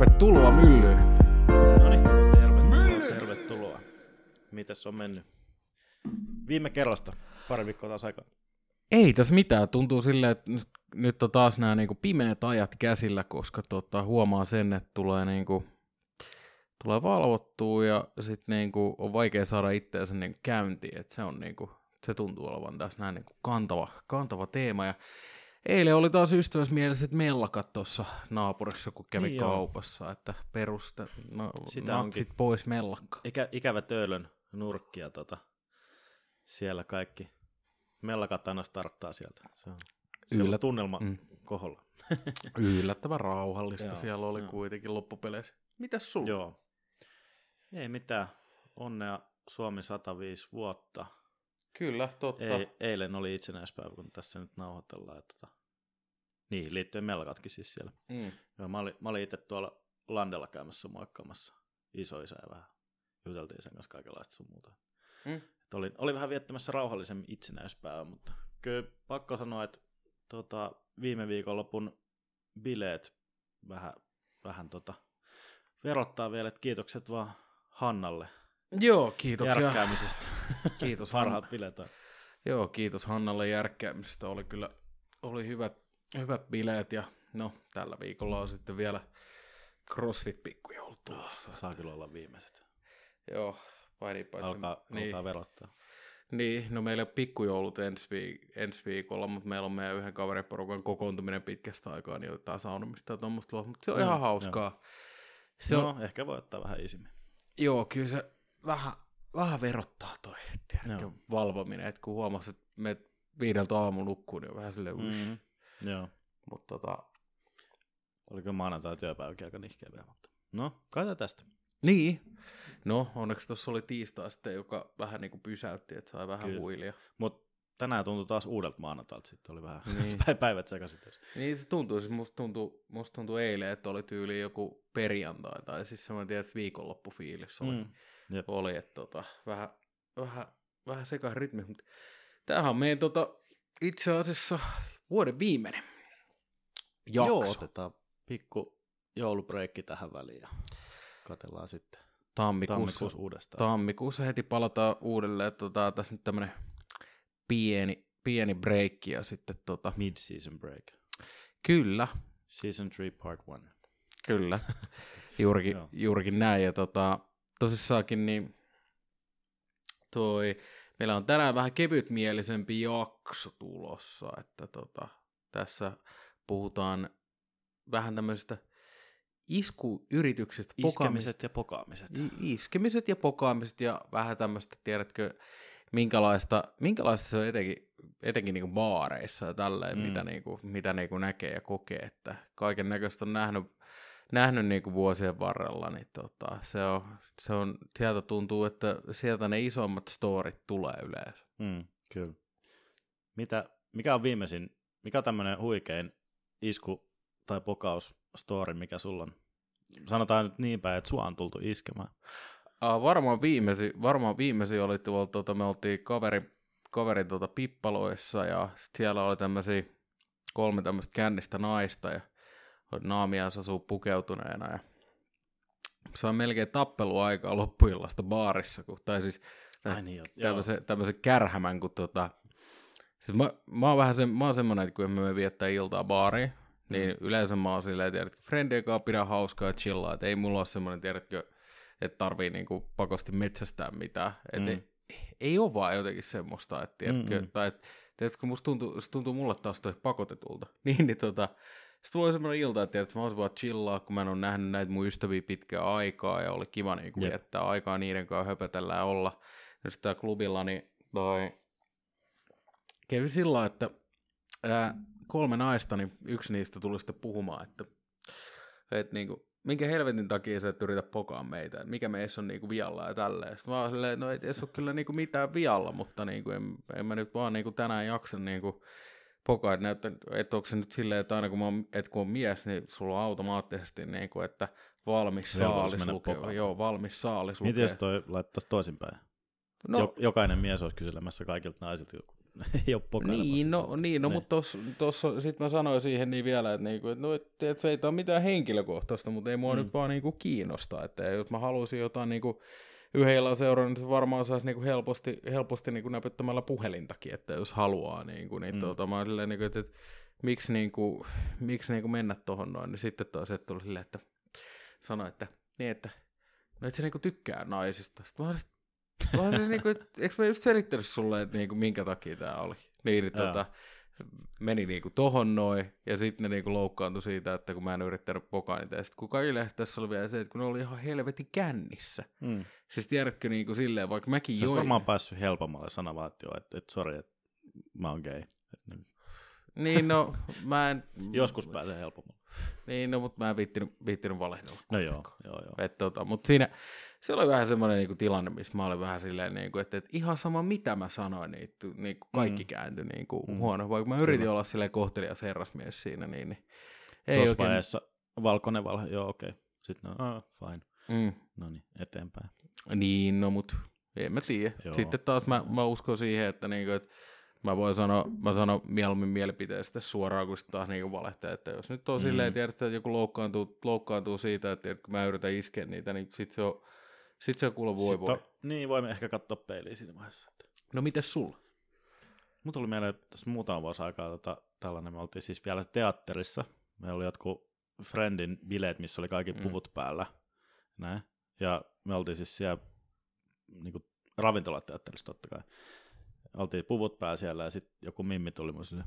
Tervetuloa myllyyn. No niin, tervetuloa, tervetuloa. Mites on mennyt? Viime kerrasta, pari viikkoa taas aikaa. Ei tässä mitään. Tuntuu silleen, että nyt, nyt on taas nämä niinku pimeät ajat käsillä, koska tota, huomaa sen, että tulee, niinku, tulee valvottua ja sitten niinku, on vaikea saada itseänsä niinku käyntiin. Et se, on, niinku, se tuntuu olevan tässä näin niinku kantava, kantava teema. Ja eilen oli taas ystävällismieliset mellakat tuossa naapurissa, kun kävi Niin joo. kaupassa, että peruste, no, Sitä onkin. pois mellakka. Ikä, ikävä töölön nurkkia tota, siellä kaikki. Mellakat aina starttaa sieltä. Se on, se on tunnelma mm. koholla. Yllättävän rauhallista Joo, siellä oli joo. kuitenkin loppupeleissä. Mitäs sulla? Joo. Ei mitään. Onnea Suomi 105 vuotta. Kyllä, totta. Ei, eilen oli itsenäispäivä, kun tässä nyt nauhoitellaan. Ja tota, niin, liittyen melkatkin siis siellä. Mm. Joo, mä olin, mä olin itse tuolla landella käymässä moikkaamassa isoisä ja vähän juteltiin sen kanssa kaikenlaista sun muuta. Mm. Et olin, olin vähän viettämässä rauhallisemmin itsenäispäivän, mutta kyllä pakko sanoa, että tota, viime viikonlopun bileet vähän, vähän tota, verottaa vielä, että kiitokset vaan Hannalle Joo, kiitoksia. järkkäämisestä. Kiitos Parhaat bileet on. Joo, kiitos Hannalle järkkäämisestä. Oli kyllä oli hyvät, hyvät bileet ja no tällä viikolla on sitten vielä CrossFit-pikkujoulut tulossa. Saa kyllä olla viimeiset. Joo, painipaitsi. Alkaa, niin, alkaa verottaa. niin, no meillä ei ole pikkujoulut ensi, viik- ensi viikolla, mutta meillä on meidän yhden kaveriporukan kokoontuminen pitkästä aikaa, niin jotain saunomista ja tuommoista mutta se on Mm, ihan hauskaa. Se no, on, ehkä voi ottaa vähän isimmin. Joo, kyllä se vähän, vähän verottaa toi tiedätkö, Joo. valvominen, että kun huomasi, että me viideltä aamu nukkuu, niin on vähän silleen, mm. Mm-hmm. Joo. mutta tota, Oliko maanantai työpäiväkin aika nihkeä vielä, mutta no, katsotaan tästä. niin, no onneksi tuossa oli tiistai sitten, joka vähän niin kuin pysäytti, että sai vähän Kyllä. huilia. Mutta tänään tuntui taas uudelta maanantailta, sitten oli vähän Niin. päivät sekaisin. Niin se tuntuu, siis musta tuntuu, musta tuntuu eilen, että oli tyyli joku perjantai, tai siis semmoinen tietysti viikonloppufiilis oli, mm. Jep. oli että tota, vähän, vähän, vähän sekainen rytmi, mutta tämähän on meidän tota, itse asiassa vuoden viimeinen jakso. Joo, otetaan pikku joulubreikki tähän väliin ja katellaan sitten tammikuussa, tammikuussa uudestaan. tammikuussa heti palataan uudelleen. Tota, tässä nyt tämmönen pieni, pieni breikki ja sitten tota, Mid-season break. kyllä, Season 3 part 1. kyllä, juurikin, juurikin näin. Ja tota, tosissaankin niin toi, meillä on tänään vähän kevytmielisempi jakso tulossa, että tota, tässä puhutaan vähän tämmöisestä iskuyrityksestä, Iskemiset ja pokaamiset. Iskemiset ja pokaamiset ja vähän tämmöistä, tiedätkö, minkälaista, minkälaista se on etenkin, etenkin niin baareissa ja tälleen, mm. Mm. mitä, niin kuin, mitä niin kuin näkee ja kokee, että kaiken näköistä on nähnyt, nähnyt niin kuin vuosien varrella, niin tota, se on, se on, sieltä tuntuu, että sieltä ne isommat storit tulee yleensä. Mm, kyllä. Mitä, mikä on viimeisin, mikä on tämmöinen huikein isku tai pokaus story, mikä sulla on? Sanotaan nyt niin päin, että sua on tultu iskemään. Uh, varmaan, viimeisin, varmaan viimeisin oli tuolla, tuota, me oltiin kaveri, kaverin tuota, pippaloissa ja sit siellä oli tämmöisiä kolme tämmöistä kännistä naista ja naamias asuu pukeutuneena ja se on melkein tappeluaikaa loppuillasta baarissa, kun, tai siis Ai niin, tämmöisen, tämmöisen kärhämän, kun tota, siis mä, mä oon vähän se, mä oon semmonen, että kun me viettää iltaa baariin, niin mm. yleensä mä oon silleen, tiedätkö, friendien kanssa pidä hauskaa ja chillaa, että ei mulla ole semmoinen, tiedätkö, että tarvii niinku pakosti metsästää mitään, että Mm. ei, ei ole vaan jotenkin semmoista, että tiedätkö, Mm-mm. tai että tiedätkö, musta tuntuu, se tuntuu mulle taas toi pakotetulta, niin, niin tota, sitten voi semmoinen ilta, että tiedätkö, mä oon vaan chillaa, kun mä en ole nähnyt näitä mun ystäviä pitkää aikaa ja oli kiva niinku Jep. viettää aikaa niiden kanssa höpötellä ja olla. Just tää klubilla, niin toi kävi sillä että ää, kolme naista, niin yksi niistä tuli sitten puhumaan, että, että niinku, minkä helvetin takia sä et yritä pokaa meitä, että mikä meissä on niinku vialla ja tälleen. Sitten mä oon silleen, no ei tässä ole kyllä niinku mitään vialla, mutta niinku, en, en mä nyt vaan niinku tänään jaksa niinku pokaa, että, näyttä, että onko se nyt silleen, että aina kun, mä oon, että kun on mies, niin sulla on automaattisesti niinku, että valmis saalis lukee. Joo, valmis saalis lukee. Miten jos toi laittaisi toisinpäin? no, No. Jokainen mies olisi kyselemässä kaikilta naisilta, ei ole pokailemassa. Niin, no, niin, no Niin. mutta tuossa sitten mä sanoin siihen niin vielä, että, niinku, että, no, et, et se ei ole mitään henkilökohtaista, mutta ei mua Mm. nyt vaan niinku kiinnosta. Että jos mä haluaisin jotain niinku, yhden illan seuraa, niin se varmaan saisi niinku helposti, helposti niinku näpyttämällä puhelintakin, että jos haluaa. Niinku, niin Mm. tota, mä silleen, niinku, että, että miksi, niinku, miksi niinku mennä tuohon noin, niin sitten taas se tuli silleen, että sanoi, että niin, että no et sä niinku tykkää naisista. Sitten mä olin, olin niinku, että eikö mä just selittänyt sulle, että niinku, minkä takia tää oli. Niin, niin Joo. Meni niinku tohon noin, ja sitten ne niinku loukkaantui siitä, että kun mä en yrittänyt pokaa niitä. Ja sitten kun kaikille tässä oli vielä se, että kun ne oli ihan helvetin kännissä. Mm. Siis tiedätkö niinku silleen, vaikka mäkin Se join. varmaan päässyt helpommalle sanomaan, että että sori, että mä oon gay. Et niin- Niin no, mä en... Joskus pääsee helpommalle. Niin no, mutta mä en viittinyt, viittinyt valehdella. No joo, joo, joo. Et, tota, mutta siinä se oli vähän semmoinen niinku, tilanne, missä mä olin vähän silleen, niinku, että, että ihan sama mitä mä sanoin, niin niinku, kaikki Mm. kääntyi niinku, Mm. huono. Vaikka mä yritin Kyllä. olla silleen kohtelias herrasmies siinä, niin, niin ei Tuossa oikein. vaiheessa valkoinen valhe, joo okei. Okay. Sitten no, ah, fine. Mm. No niin, eteenpäin. Niin, no mut en mä tiedä. Joo. Sitten taas mä, mä uskon siihen, että, niinku, että mä voin sanoa, mä sanon mieluummin mielipiteestä suoraan, kun sitten taas niinku valehtaa, että jos nyt on Mm. silleen, tiedät, että joku loukkaantuu, loukkaantuu siitä, että tiedät, kun mä yritän iskeä niitä, niin sit se on, sit se on kuule voi Sitten voi. on- niin, voimme ehkä katsoa peiliin siinä vaiheessa. Että. No mites sulla? Mut tuli mieleen tässä muutama vuosi aikaa tota, tällainen, me oltiin siis vielä teatterissa. Meillä oli jotkut friendin bileet, missä oli kaikki Mm. puvut päällä. Näin. Ja me oltiin siis siellä niin kuin ravintolateatterissa totta kai. Oltiin puvut päällä siellä ja sitten joku mimmi tuli mun sille,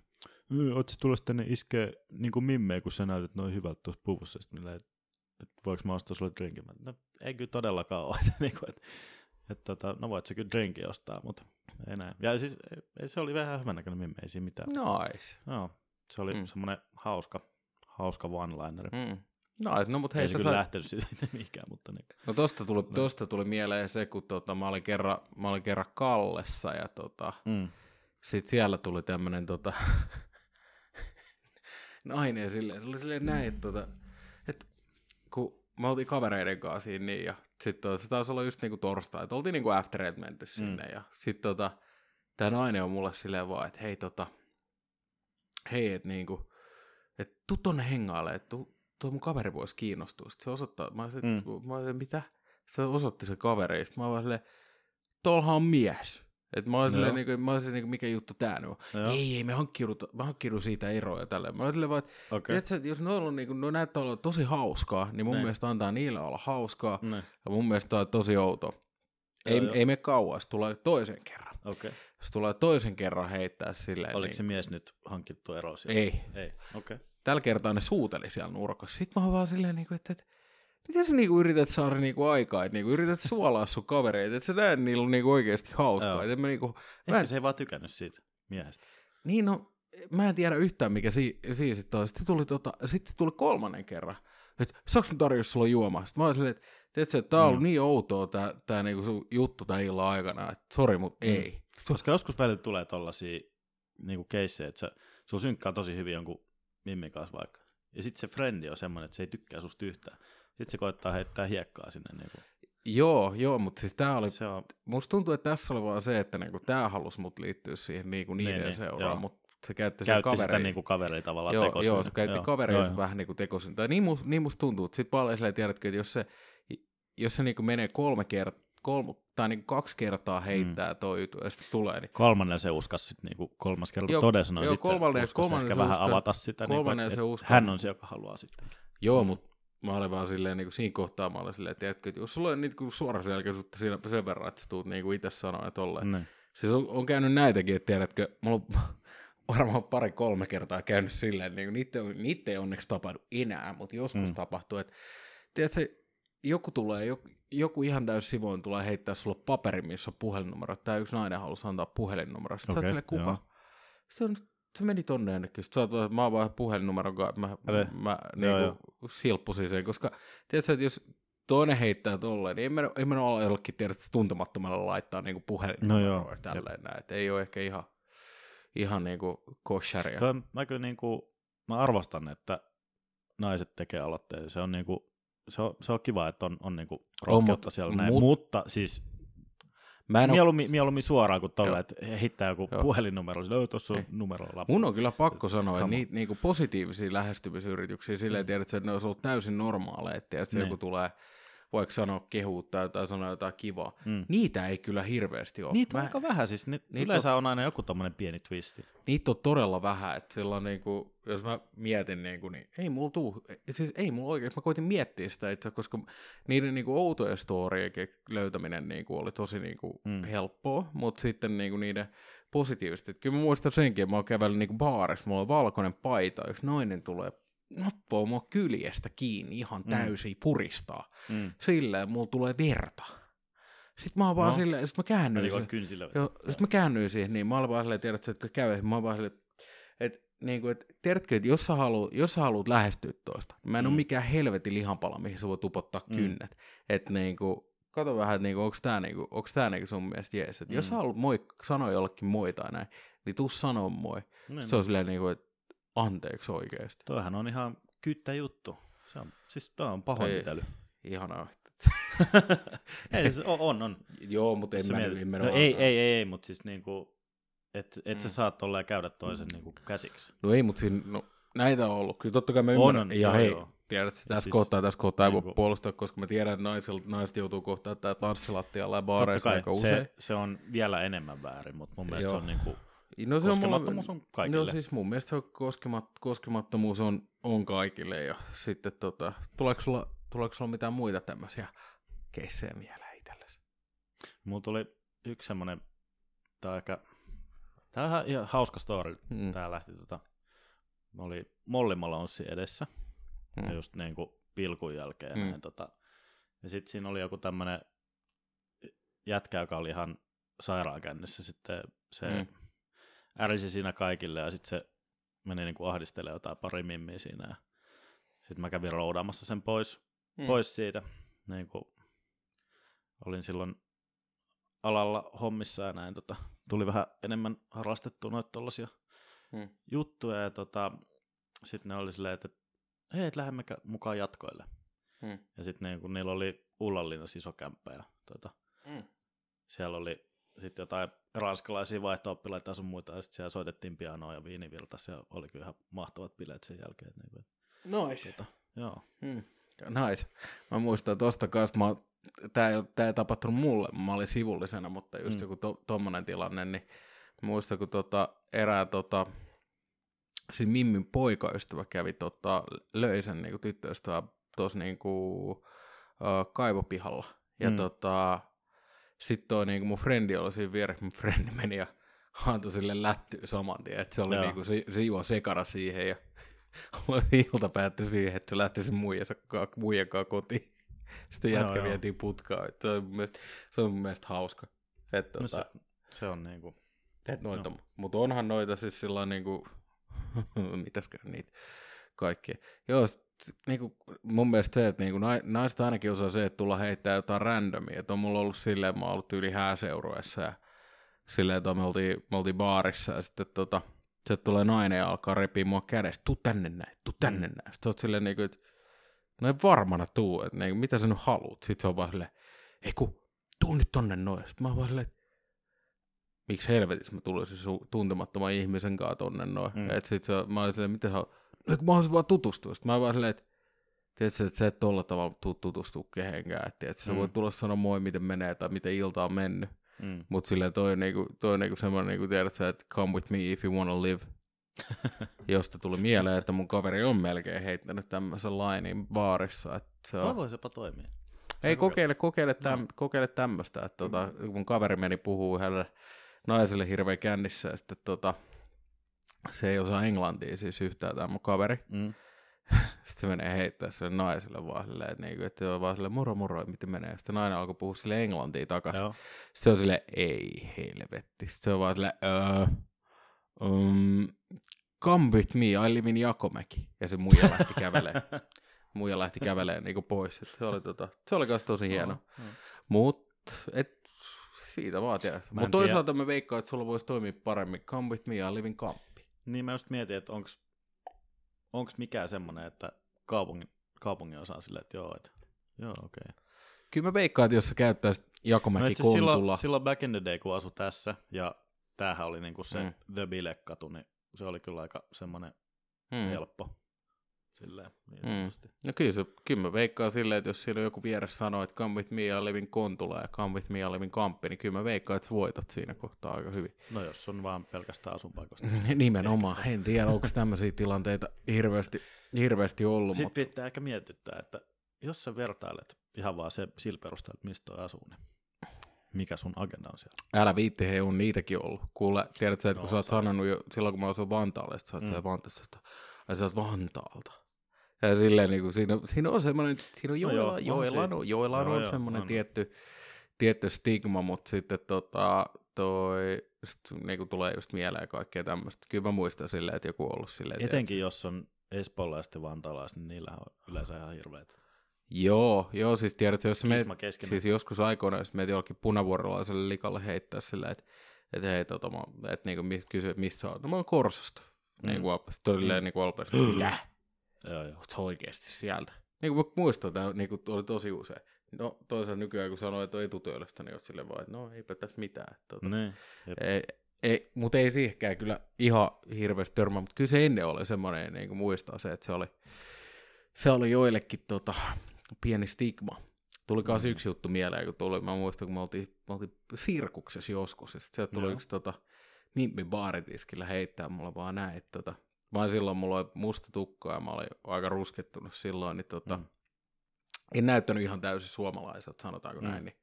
oot sä tulossa tänne iskeä niin kuin mimmejä, kun sä näytät noin hyvältä tuossa puvussa. Sitten minä, että et voiko mä ostaa sulle drinkin? Mä, No ei kyllä todellakaan ole. niin kuin, että, et, tota, no voit sä kyllä drinkin ostaa, mutta ei näin. Ja siis ei, se oli vähän hyvän näköinen mimmi, ei siinä mitään. Nice. Joo, se oli. Mm. semmoinen hauska, hauska one-liner. Mm. Mm. Nice. No mut hei, Ei se sä kyllä sait... lähtenyt siitä mihinkään, mutta niin. No tosta tuli, tosta tuli mieleen se, kun tota, mä, olin kerran, mä olin kerran Kallessa ja tota, Mm. sit siellä tuli tämmönen tota, nainen silleen, se oli silleen näin, että tota, et, kun me oltiin kavereiden kanssa siinä niin, ja sit tota, se taisi olla just niinku torstai, että oltiin niinku after menty sinne, ja sit tota, tää nainen on mulle silleen vaan, että hei tota, hei, että niinku, että tuu tonne hengaille, että tuu, tuo mun kaveri voisi kiinnostua. Sitten se osoittaa, mä olisin, Mm. mä olisin, mitä? Se osoitti se kaveri, sitten mä olin silleen, tuollahan on mies. Et mä olin Joo. silleen, niin kuin, mä olin silleen, niin kuin, mikä juttu tää nyt on. Joo. Ei, ei, me hankkiudut, mä hankkiudun siitä eroa ja tälleen. Mä olin silleen vaan, että okay. tiedätkö, jos ne, on ollut, niin kuin, ne näyttää olla tosi hauskaa, niin mun Niin. mielestä antaa niille olla hauskaa. Niin. Ja mun mielestä tää on tosi outo. Ei, joo. ei me kauas, tulee toisen kerran. Okei. Se tulee toisen kerran heittää silleen. Oliko niin, se mies nyt hankittu ero siellä? Ei. Ei, okei. Tällä kertaa ne suuteli siellä nurkassa. Sitten mä oon vaan silleen, niinku, että, että mitä sä niinku yrität saada niinku aikaa, että niinku yrität suolaa sun kavereita, että sä näet niillä on niinku oikeasti hauskaa. Joo. Et en mä niinku, mä Ehkä en, se ei vaan tykännyt siitä miehestä. niin no, mä en tiedä yhtään mikä si, siinä sitten on. Sitten tuli, tota, sitten tuli kolmannen kerran, että saaks mä tarjoa sulla juomaa? Sitten mä olin silleen, että tiedätkö, että tää on ollut Mm. niin outoa tää, tää niinku sun juttu tän illan aikana, että sori, mut Mm. ei. Koska joskus välillä tulee tollasia niinku keissejä, että sä, sulla synkkaa tosi hyvin jonkun mimmin kanssa vaikka. Ja sitten se frendi on semmoinen, että se ei tykkää susta yhtään. Sitten se koittaa heittää hiekkaa sinne. Niinku. Joo, joo, mutta siis tää oli Se on, Musta tuntuu, että tässä oli vaan se, että niinku tää halusi mut liittyä siihen niinku niiden Niin, niin, niin, seuraan, mutta se käytti käytti kaveria. sitä niinku kaveria tavallaan joo, tekosyynä. joo, se käytti Joo, kaveria joo, joo. vähän niinku tekosin. Tai niin, must, niin musta tuntuu, että sit paljon silleen tiedätkö, että jos se, jos se niinku menee kolme kertaa, kolme, tai niinku kaksi kertaa heittää mm. toi juttu, ja sitten tulee, niin Kolmannen se uskas sitten niinku kolmas kerta Joo, toden sanoa, joo, kolmannen- se kolmannen ehkä se vähän uskas- avata sitä, kolmannen että se uskas- hän on se, joka haluaa sitten. joo, mutta mä olin vaan silleen, niinku siinä kohtaa mä olin silleen, tiedätkö, että jos sulla on niinku suoraselkäisyyttä siinä sen verran, että sä tuut niinku itse sanoa, että tolleen. Niin. Siis on, on käynyt näitäkin, että tiedätkö, mulla on varmaan pari-kolme kertaa käynyt silleen, niin niitä, on- niitä ei onneksi tapahdu enää, mutta joskus Mm. mm. tapahtuu, että tiedätkö, joku tulee, joku, joku ihan täys sivuun tulee heittää sulle paperi, missä on puhelinnumero. Tämä yksi nainen halusi antaa puhelinnumero. Sitten okay, sä oot joo. kuka? Se, on, se meni tonne jonnekin. Sitten sä oot, mä oon vaan puhelinnumeron kanssa, mä, Äle. mä Joo, niinku, silppusin sen, koska tiedätkö, että jos toinen heittää tolleen, niin en mä, en mä ole jollekin tiedä, että tuntemattomalle laittaa niinku puhelinnumeroa No joo, tälleen näin. Et ei ole ehkä ihan, ihan niinku kosharia. Toi, mä kyllä niinku, mä arvostan, että naiset tekee aloitteita. Se on niinku, se on, se on kiva, että on, on niinku rohkeutta mut- siellä näin, mut- mutta siis Mä en Mieluummin, mieluummin suoraan kuin tolle, että heittää joku Joo. puhelinnumero. Sillä, tuossa on Niin. numero lappu. mun on kyllä pakko sanoa, että on. niitä niinku positiivisia lähestymisyrityksiä, silleen tiedät, että ne olisi ollut täysin normaaleja, että Niin. joku tulee vaikka sanoa kehuutta tai sanoa jotain kivaa. Mm. Niitä ei kyllä hirveästi ole. Niitä on Mä- aika vähän, siis ni, Niitä yleensä on aina joku tommonen pieni twisti. niitä on todella vähän, että silloin niinku, jos mä mietin, niinku, niin ei mulla tuu, siis ei mulla oikein, mä koitin miettiä sitä itse, koska niiden niinku outojen storien löytäminen niinku oli tosi niinku Mm. helppoa, mutta sitten niinku niiden positiivisesti, kyllä mä muistan senkin, että mä oon kävellyt niinku baarissa, mulla on valkoinen paita, yksi nainen tulee nappaa mua kyljestä kiinni ihan Mm. täysin, puristaa. Mm. Silleen, mulla tulee verta. Sitten mä oon vaan No. silleen, sit mä käännyin Eli kun kynsillä. Joo, sitten mä käännyin siihen, niin mä olin vaan silleen, tiedätkö, että käy, mä olin vaan silleen, että niin kuin, että tiedätkö, että jos sä, haluat, jos sä haluat lähestyä toista, mä en mm. Mm. ole mikään helvetin lihanpala, mihin sä voit upottaa Mm. mm. kynnet. Että niin kuin, kato vähän, että niin kuin, onko tää, niin kuin, onko tää niin kuin sun mielestä jees. Että mm. jos Mm. sä haluat moi, sanoa jollekin moi tai näin, niin tuu sanoa moi. Niin, Se on silleen niin kuin, että anteeksi oikeesti. Toihan on ihan kyttä juttu. Se on, siis toi on pahoinpitely. Ihanaa. ei, siis on, on, on. Joo, mutta en sä mä, mietit- en mä no, ei, ei, ei, ei, mutta siis niinku, että et sä Mm. saat tolleen käydä toisen niinku käsiksi. No ei, mutta siinä, no, näitä on ollut. Kyllä totta kai mä On, ymmärrän. on, ja joo, hei, joo. tiedät, että tässä Siis, kohtaa, tässä kohtaa ei voi niinku- puolustaa, koska mä tiedän, että naiset, naiset joutuu kohtaan tää tanssilattialla ja baareissa aika usein. se, se, on vielä enemmän väärin, mutta mun mielestä Joo. se on niinku, no, se on koskemattomuus on kaikille. No siis mun mielestä se on koskemat, koskemattomuus on, on kaikille. Ja sitten tota, tuleeko sulla, tuleeko sulla mitään muita tämmöisiä keissejä mieleen itsellesi? mulla tuli yksi semmonen, tää on ehkä, tää on ihan, ihan hauska story. Mm. Tää lähti tota, mä oli Molly Malonssi edessä, Mm. ja just niinku pilkun jälkeen. Mm. Näin, tota. Ja sitten siinä oli joku tämmönen jätkä, joka oli ihan sairaankännissä. Sitten se Mm. Ärisi siinä kaikille ja sitten se meni niinku ahdistelemaan jotain pari mimmiä siinä. Ja sitten mä kävin roudaamassa sen pois, Mm. pois siitä. Niinku, olin silloin alalla hommissa ja näin. Tota, tuli vähän enemmän harrastettua noita tollasia Mm. juttuja. Ja tota, sitten ne oli silleen, että hei, et lähdemme mukaan jatkoille. Mm. Ja sitten niin, kun niillä oli Ullanlinnassa iso kämppä ja tota, Mm. siellä oli sitten jotain ranskalaisia vaihto-oppilaita ja sun muita, ja sitten siellä soitettiin pianoa ja viinivirtas, ja oli kyllä ihan mahtavat bileet sen jälkeen. Niin kuin, Nois. tota, joo. Mm. Nice. Mä muistan tosta kanssa, mä, tää, ei, tää ei tapahtunut mulle, mä olin sivullisena, mutta just Mm. joku to, tommonen tilanne, niin muistan, kun tota, erää tota, siinä Mimmin poikaystävä kävi, tota, löi sen niinku, tyttöystävää tuossa niinku, uh, kaivopihalla. Ja Mm. tota, sitten toi niinku, mun frendi oli siinä vieressä, mun frendi meni ja antoi sille lättyä saman tien, että se oli Joo. niinku, se, se juo sekara siihen ja ilta päättyi siihen, että se lähti sen muijan kanssa kotiin. Sitten jätkä joo. vietiin putkaan. että Se on, mun mielestä, se on mun mielestä hauska. Että, No tota, se, se on niinku, et noita, no. Mutta onhan noita siis sillä niinku, mitäskään niitä kaikkia. Joo, niinku, mun mielestä se, että niinku, nai- naiset ainakin osaa se, että tulla heittää jotain randomia. Että on mulla ollut silleen, mä oon ollut yli hääseurueessa ja silleen, että me oltiin, me oltiin baarissa ja sitten tota, se tulee nainen ja alkaa repiä mua kädestä, tuu tänne näin, tuu tänne näin. Sitten oot silleen niinku, että no ei varmana tuu, että niinku, mitä sä nyt haluut. Sitten se on vaan silleen, ei ku, tuu nyt tonne noin. Sitten mä oon vaan silleen, miksi helvetissä mä tulisin su- tuntemattoman ihmisen kanssa tonne noin. Mm. Mm. Et sit se, mä olin silleen, miten sä no kun mä haluaisin vaan tutustua. Sitten mä vaan silleen, että tiedätkö, että sä et tolla tavalla tuu tutustua kehenkään. Että tiedätkö, sä Mm. voit tulla sanoa moi, miten menee tai miten ilta on mennyt. mm. Mutta silleen toi, niinku, toi niinku semmoinen, niinku, tiedät sä, että come with me if you wanna live. Josta tuli mieleen, että mun kaveri on melkein heittänyt tämmöisen lainin baarissa. Että se Toi on, voisi jopa toimia. ei kokeile. kokeile, kokeile, täm, No. kokeile tämmöistä. Että tota, mun kaveri meni puhuu yhdelle naiselle hirveän kännissä ja sitten tota, se ei osaa englantia siis yhtään tämä mun kaveri. Mm. Sitten se menee heittää sille naiselle vaan silleen, että, niinku, että se on vaan silleen, moro moro, miten menee. Sitten nainen alkoi puhua sille englantia takaisin. Joo. Sitten se on silleen, ei helvetti. Sitten se on vaan silleen, öö, um, come with me, I live in Jakomäki. Ja se muija lähti käveleen. muija lähti käveleen niinku pois. Et se oli, tota, se oli kanssa tosi hieno. Joo. Mut, et, siitä vaan tiedä. Mä en Mutta toisaalta mä veikkaan, että sulla voisi toimia paremmin. Come with me, I live in Kamppi. Niin mä just mietin, että onks, onks mikään semmonen, että kaupungin, kaupungin osaa silleen, että joo, että joo, okei. Okay. kyllä mä veikkaan, että jos sä käyttäisit No Jakomäki asiassa Kontula, silloin, silloin back in the day, kun asu tässä, ja tämähän oli niinku se Mm. The Bile-katu, niin se oli kyllä aika semmoinen mm. mm. helppo. Silleen, niin Mm. No kyllä, se, kyllä mä veikkaan silleen, että jos siellä joku vieressä sanoo, että come with me I live in Kontula ja come with me I live in Kamppi, niin kyllä mä veikkaan, että voitat siinä kohtaa aika hyvin. No jos on vaan pelkästään asunpaikoista. Nimenomaan, en tiedä, onko tämmöisiä tilanteita hirveästi, hirveästi ollut, Sitten mutta pitää ehkä mietittää, että jos sä vertailet ihan vaan se sillä perusteella, että mistä toi asuu, niin mikä sun agenda on siellä? älä viitti, he on niitäkin ollut. Kuule, tiedät sä, että kun No, sä oot sanonut jo silloin, kun mä asuin Vantaalle, että sä oot Mm. Vantaasta, ai sä oot Vantaalta. Ja silleen, niin kuin, siinä, siinä on semmoinen, siinä on No Joella, joo, on Joella, siinä. on, Joella on, Joo, on joo, semmoinen on. tietty, tietty stigma, mutta sitten tota, toi, sit, niin kuin tulee just mieleen kaikkea tämmöistä. Kyllä mä muistan silleen, että joku on ollut silleen. Etenkin jos on espoolaiset ja vantaalaiset, niin niillä on yleensä ihan hirveät. Joo, joo, siis tiedätkö, jos keskenään. siis joskus aikoina, jos meet jollekin punavuorolaiselle likalle heittää silleen, että et hei, tota, mä, et niinku että missä oot? No mä oon Korsosta. Mm. Niin kuin tolleen Mm. niinku. Mitä? Joo, joo. Oikeesti sieltä? Niin kuin mä muistan, tää niinku oli tosi usein. No toisaalta nykyään, kun sanoo, että on etutyölästä, niin oot silleen vaan, että no eipä tässä mitään. Tota, Niin. Jep. ei, ei, mutta ei siihenkään kyllä ihan hirveästi törmää, mutta kyllä se ennen oli semmoinen, niin kuin muistaa se, että se oli, se oli joillekin tota, pieni stigma. Tuli myös Mm. yksi juttu mieleen, kun tuli, mä muistan, kun me oltiin, me oltiin sirkuksessa joskus, ja sitten sieltä tuli Joo. yksi tota, Mimmi baaritiskillä heittää mulle vaan näin, että tota, vaan silloin mulla oli musta tukka ja mä olin aika ruskettunut silloin, niin tota, Mm. en näyttänyt ihan täysin suomalaiselta, sanotaanko Mm. näin, niin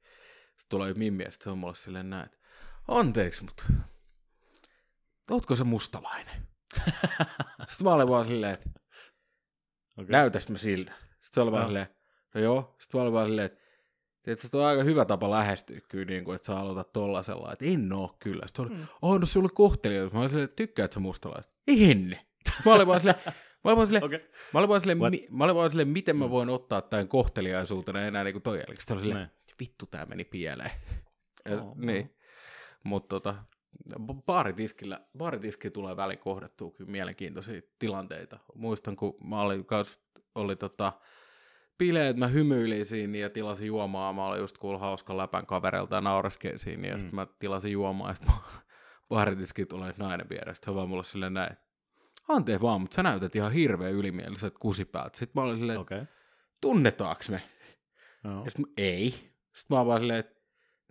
sitten tulee Mimmi ja sitten se on mulle silleen näin, että anteeksi, mutta ootko se mustalainen? sitten mä olin vaan silleen, että Okay. näytäs mä siltä. Sitten se oli vaan silleen, no joo. Sitten mä olin vaan silleen, että Tiedätkö, se on aika hyvä tapa lähestyä kyllä, niin kuin, että sä aloitat tollasella, että en oo kyllä. Sitten oli, Mm. oh, no se oli kohtelias. Mä olin silleen, tykkäät sä mustalaiset? En. Sitten mä olin vaan silleen, mä olin vaan silleen, Okei. Mä olin vaan silleen, What? mi, mä olin vaan silleen miten mä Mm. voin ottaa tämän kohteliaisuutena enää niin kuin toi jälkeen. Sitten silleen, vittu tää meni pieleen. Ja, Oo. niin. Mutta tota, ba- baaritiskillä, baaritiski tulee väliin kohdattua kyllä mielenkiintoisia tilanteita. Muistan, kun mä olin, kans, oli tota, bileet, mä hymyilin siinä ja tilasin juomaa. Mä olin just kuulla hauska läpän kavereilta ja naureskelin siinä. Ja Mm. sitten mä tilasin juomaa ja sitten baaritiski tulee nainen hän vaan mulle silleen näin, anteeksi vaan, mutta sä näytät ihan hirveän ylimieliset kusipäältä. Sitten mä olin silleen, että Okei. tunnetaanko me? Joo. Ja sit mä, ei. Sitten mä oon vaan silleen, että,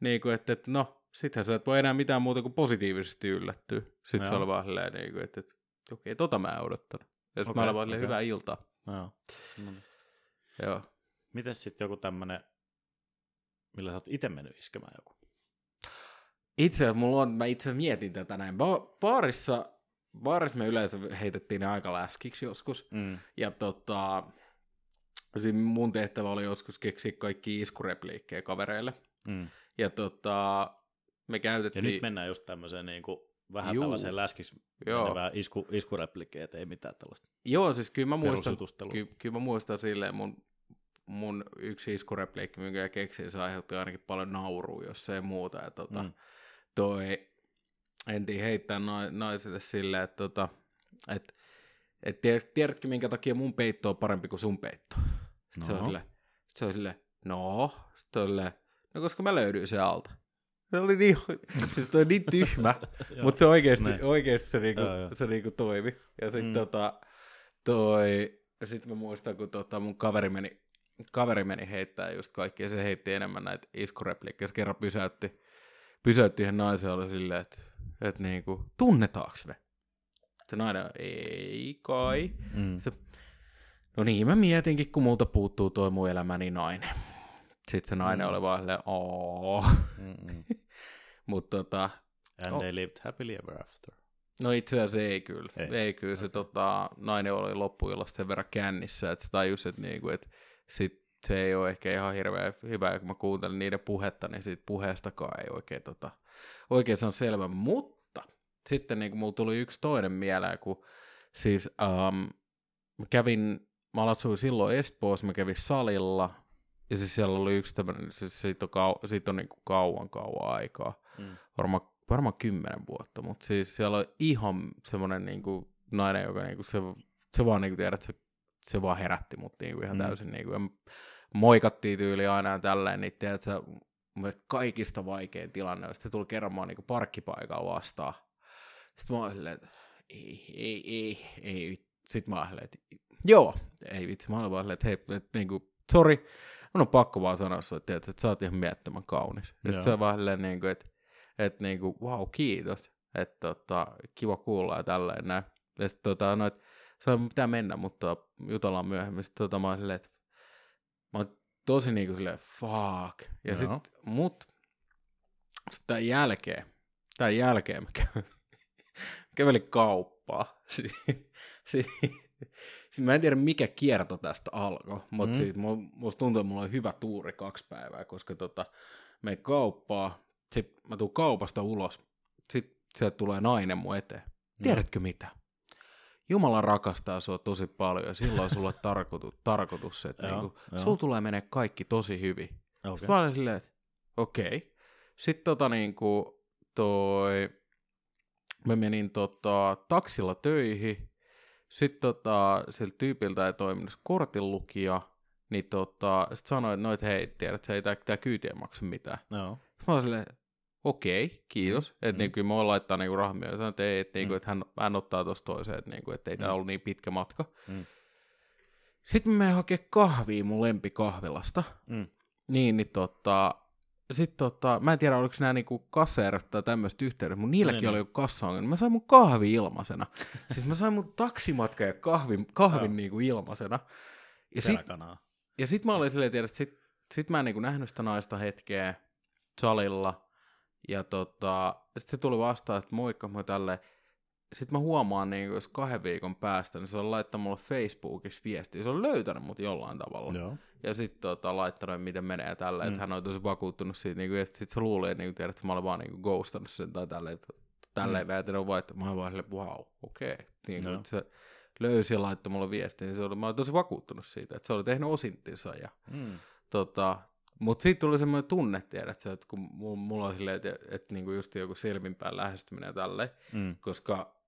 niin kuin, että, että no, sittenhän sä et voi enää mitään muuta kuin positiivisesti yllättyä. Sitten se Joo. oli vaan silleen, niin kuin, että, että okei, tota mä en odottanut. Ja sitten Okei, mä olin vaan silleen, okei. hyvää iltaa. Joo. No niin. Joo. Miten sitten joku tämmönen, millä sä oot itse mennyt iskemään joku? Itse asiassa mulla on, mä itse mietin tätä näin. Ba- baarissa, baarissa me yleensä heitettiin ne aika läskiksi joskus. Mm. Ja tota, mun tehtävä oli joskus keksiä kaikki iskurepliikkejä kavereille. Mm. Ja tota, me Ja käytettiin... nyt mennään just tämmöiseen niin kuin, vähän Juu. tällaiseen läskis menevään isku, iskureplikkeen, että ei mitään tällaista Joo, siis kyllä mä muistan, perusjutustelua. ky, kyllä mä muistan silleen mun, mun yksi iskurepliikki, minkä keksin, se aiheutti ainakin paljon naurua, jos ei muuta. Ja tota, mm. toi, entiin heittää na, naisille silleen, että tota, et, et tiedät- tiedätkö, minkä takia mun peitto on parempi kuin sun peitto? Sitten se on No. silleen, se on silleen, no, sitten se on silleen, no koska mä löydyin se alta. Se oli niin, siis toi on niin tyhmä, mutta se oikeasti, oikeasti se, niinku, se niinku toimi. Ja sitten Mm. tota, toi, sit mä muistan, kun tota mun kaveri meni, kaveri meni heittää just kaikki, ja se heitti enemmän näitä iskurepliikkejä. Se kerran pysäytti, pysäytti yhden naisen, oli silleen, että, että niinku, tunnetaanko me? Se nainen, ei kai. Mm. Se, no niin, mä mietinkin, kun multa puuttuu toi mun elämäni nainen. Sitten se nainen Mm. oli vaan silleen, ooo. Mutta tota, And Oh. they lived happily ever after. No itse asiassa ei kyllä. Ei. Ei, kyllä. Se tota, nainen oli loppuillasta sen verran kännissä, että se tajusi, että, niinku, että sit se ei ole ehkä ihan hirveän hyvä. Kun mä kuuntelin niiden puhetta, niin siitä puheestakaan ei oikein, tota, oikein se on selvä. Mutta sitten niin mulla tuli yksi toinen mieleen, kun siis um, mä kävin, mä asuin silloin Espoossa, mä kävin salilla, ja siis siellä oli yksi tämmöinen, siis siitä on, kau, siitä on niin kuin kauan kauan aikaa Mm. varmaan varmaan kymmenen vuotta, mutta siis siellä on ihan semmoinen niinku nainen, joka niinku se, se vaan niinku tiedät, se, se vaan herätti mut niinku ihan Mm. täysin. Niinku, ja moikattiin tyyli aina ja tälleen, niin tiedätkö, kaikista vaikein tilanne on, se tuli kerran mua niinku parkkipaikalla vastaan. Sitten mä oon silleen, että ei, ei, ei, ei. Sitten mä silleen, että joo, ei vitsi, mä olin vaan että hei, että niinku, sori, mun on pakko vaan sanoa sulle, että, että sä oot ihan miettömän kaunis. Ja sitten se on vaan silleen, niinku, että, että niinku, wow, kiitos, että tota, kiva kuulla ja tälleen näin. Ja sitten tota, no, että se pitää mennä, mutta jutellaan myöhemmin. Sitten tota, mä oon silleen, että mä oon tosi niinku silleen, fuck. Ja Joo. sit, mut, sit tämän jälkeen, tämän jälkeen mä kävin, kävelin kauppaa. Si, si, si, mä en tiedä mikä kierto tästä alkoi, mutta Mm. siitä mu- musta tuntuu, että mulla oli hyvä tuuri kaksi päivää, koska tota, me kauppaa, sit mä tuun kaupasta ulos, sit sieltä tulee nainen mun eteen. Tiedätkö mitä? Jumala rakastaa sua tosi paljon ja silloin on sulle tarkoitus, tarkoitus että Joo, niinku, joo. sulla tulee menee kaikki tosi hyvin. Okay. Sitten mä olin silleen, että okei. Okay. Sitten tota niinku toi, mä menin tota taksilla töihin. Sitten tota, siltä tyypiltä ei toiminut kortinlukija, niin tota, sit sanoin, että no, et hei, tiedät, sä ei tää, tää kyyti ei maksa mitään. Joo. Sitten mä olin silleen, okei, kiitos. Mm. Että Mm. niinku, kyllä mä laittaa niinku rahmia. Ja sanoin, että, ei, et, niinku, Mm. että hän, hän ottaa tosta toiseen, että niinku, et ei Mm. ollut niin pitkä matka. Mm. Sitten mä menen hakemaan kahvia mun lempikahvilasta. Mm. Niin, niin tota, sit tota, mä en tiedä oliko nämä niinku kassaerästä tai tämmöistä yhteydessä, mutta niilläkin Niin, oli niin. joku kassaongelma. Mä sain mun kahvi ilmaisena. siis mä sain mun taksimatka ja kahvin, kahvin niinku ilmaisena. Ja sit, ja sit mä olin silleen, tiedä, että sit, sit mä en niinku nähnyt sitä naista hetkeä salilla. Ja tota, sit se tuli vastaan, että moikka, moi tälleen. Sitten mä huomaan, niin jos kahden viikon päästä, niin se on laittanut mulle Facebookissa viestiä. Se on löytänyt mut jollain tavalla. Joo. Ja sitten tota, laittanut, että miten menee tällä, mm. Että hän on tosi vakuuttunut siitä, niin kuin, ja sitten se luulee, niin tiedät, että mä olen vaan niin kuin, ghostannut sen tai tälleen, että tälleen Mm. näitä on vaan, että mä olen vaan silleen, wow, okei. Okay. Niin kuin, että se löysi ja laittoi mulle viestiä, niin se oli, mä olen tosi vakuuttunut siitä, että se oli tehnyt osintinsa. Ja, Mm. tota, mutta siitä tuli semmoinen tunne, tiedät sä, että kun mulla, on silleen, että, että niin kuin just joku silminpäin lähestyminen ja tälleen, Mm. koska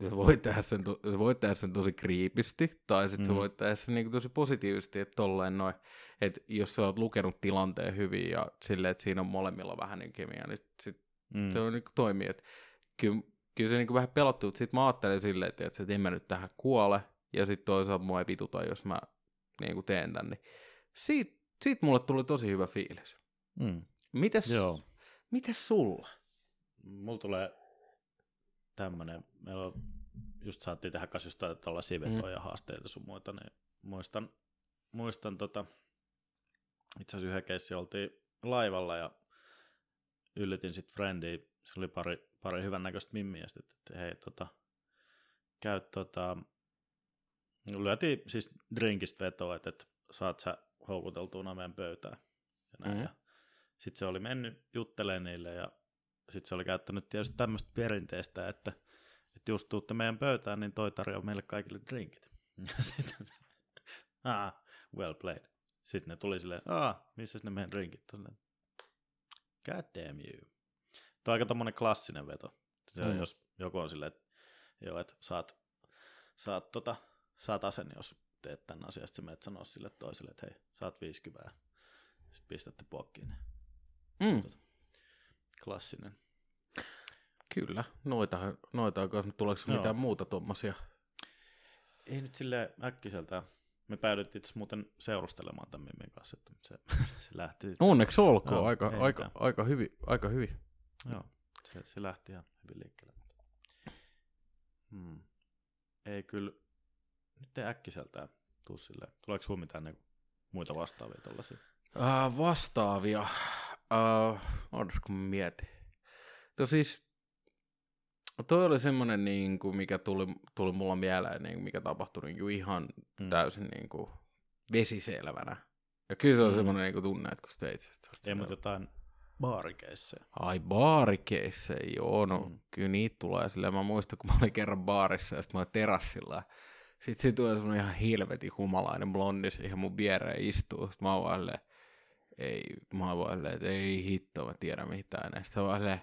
jos voit tehdä sen, jos voit tehdä sen tosi kriipisti, tai sitten mm. Sä voit tehdä sen niin tosi positiivisesti, että tolleen noin, että jos sä oot lukenut tilanteen hyvin ja silleen, että siinä on molemmilla vähän niin kemia, niin sit Mm. se on niin toimii, että kyllä, kyllä se niin vähän pelottuu, mutta sitten mä ajattelin silleen, että, että en mä nyt tähän kuole, ja sitten toisaalta mua ei vituta, jos mä niin teen tän, niin siitä, siitä mulle tuli tosi hyvä fiilis. Mm. Mites, Joo. mites sulla? Mulla tulee tämmönen, meillä on, just saattiin tehdä kanssa jostain tällaisia vetoja, mm. haasteita sun muita, niin muistan, muistan tota, itse asiassa yhden keissi oltiin laivalla ja yllytin sit friendiä, se oli pari, pari hyvännäköistä mimmiä, sit, että hei tota, käy tota, lyötiin siis drinkistä vetoa, että, että saat sä houkuteltua meidän pöytään. Ja näin, Mhm. ja sitten se oli mennyt juttelemaan niille ja sitten se oli käyttänyt tietysti tämmöistä perinteistä, että, että just tuutte meidän pöytään, niin toi tarjoaa meille kaikille drinkit. Ja sitten se, ah, well played. Sitten ne tuli silleen, ah, missä ne meidän drinkit on? God damn you. Tuo on aika tommonen klassinen veto. Se, mm. Jos joku on silleen, että joo, että saat, saat, tota, saat asen, jos teet tämän asian, sitten sä menet sanoa sille toiselle, että hei, saat 50. Sitten pistätte puokkiin. Mm. Klassinen. Kyllä, noita, noita on kanssa, tuleeko Joo. mitään muuta tuommoisia? Ei nyt sille äkkiseltään. Me päädyttiin itse muuten seurustelemaan tämän Mimmin kanssa, että se, se lähti. Onneksi olkoon, Joo, aika, aika, mitään. aika, hyvin, aika hyvin. Joo, se, se lähti ihan hyvin liikkeelle. Hmm. Ei kyllä, nyt ei äkkiseltään tuu silleen. Tuleeko sinulla mitään niinku muita vastaavia tällaisia? Uh, vastaavia. Odotas, kun mä mietin. No siis, toi oli semmonen, niin kuin, mikä tuli, tuli mulla mieleen, niin, mikä tapahtui niin kuin ihan Mm. täysin niin kuin, vesiselvänä. Ja kyllä se on Mm. semmonen niin kuin tunne, että kun Sveitsistä. Ei, mutta jotain baarikeissejä. Ai baarikeissejä, joo, no. Mm. kyllä niitä tulee silleen. Mä muistan, kun mä olin kerran baarissa ja sitten mä olin terassilla. Sitten siitä tulee semmonen ihan helvetin humalainen blondi siihen mun viereen istuu. Sitten mä oon vaan silleen, ei, mä oon vaan silleen, että ei hitto, mä tiedän mitään. Sitten se on vaan silleen,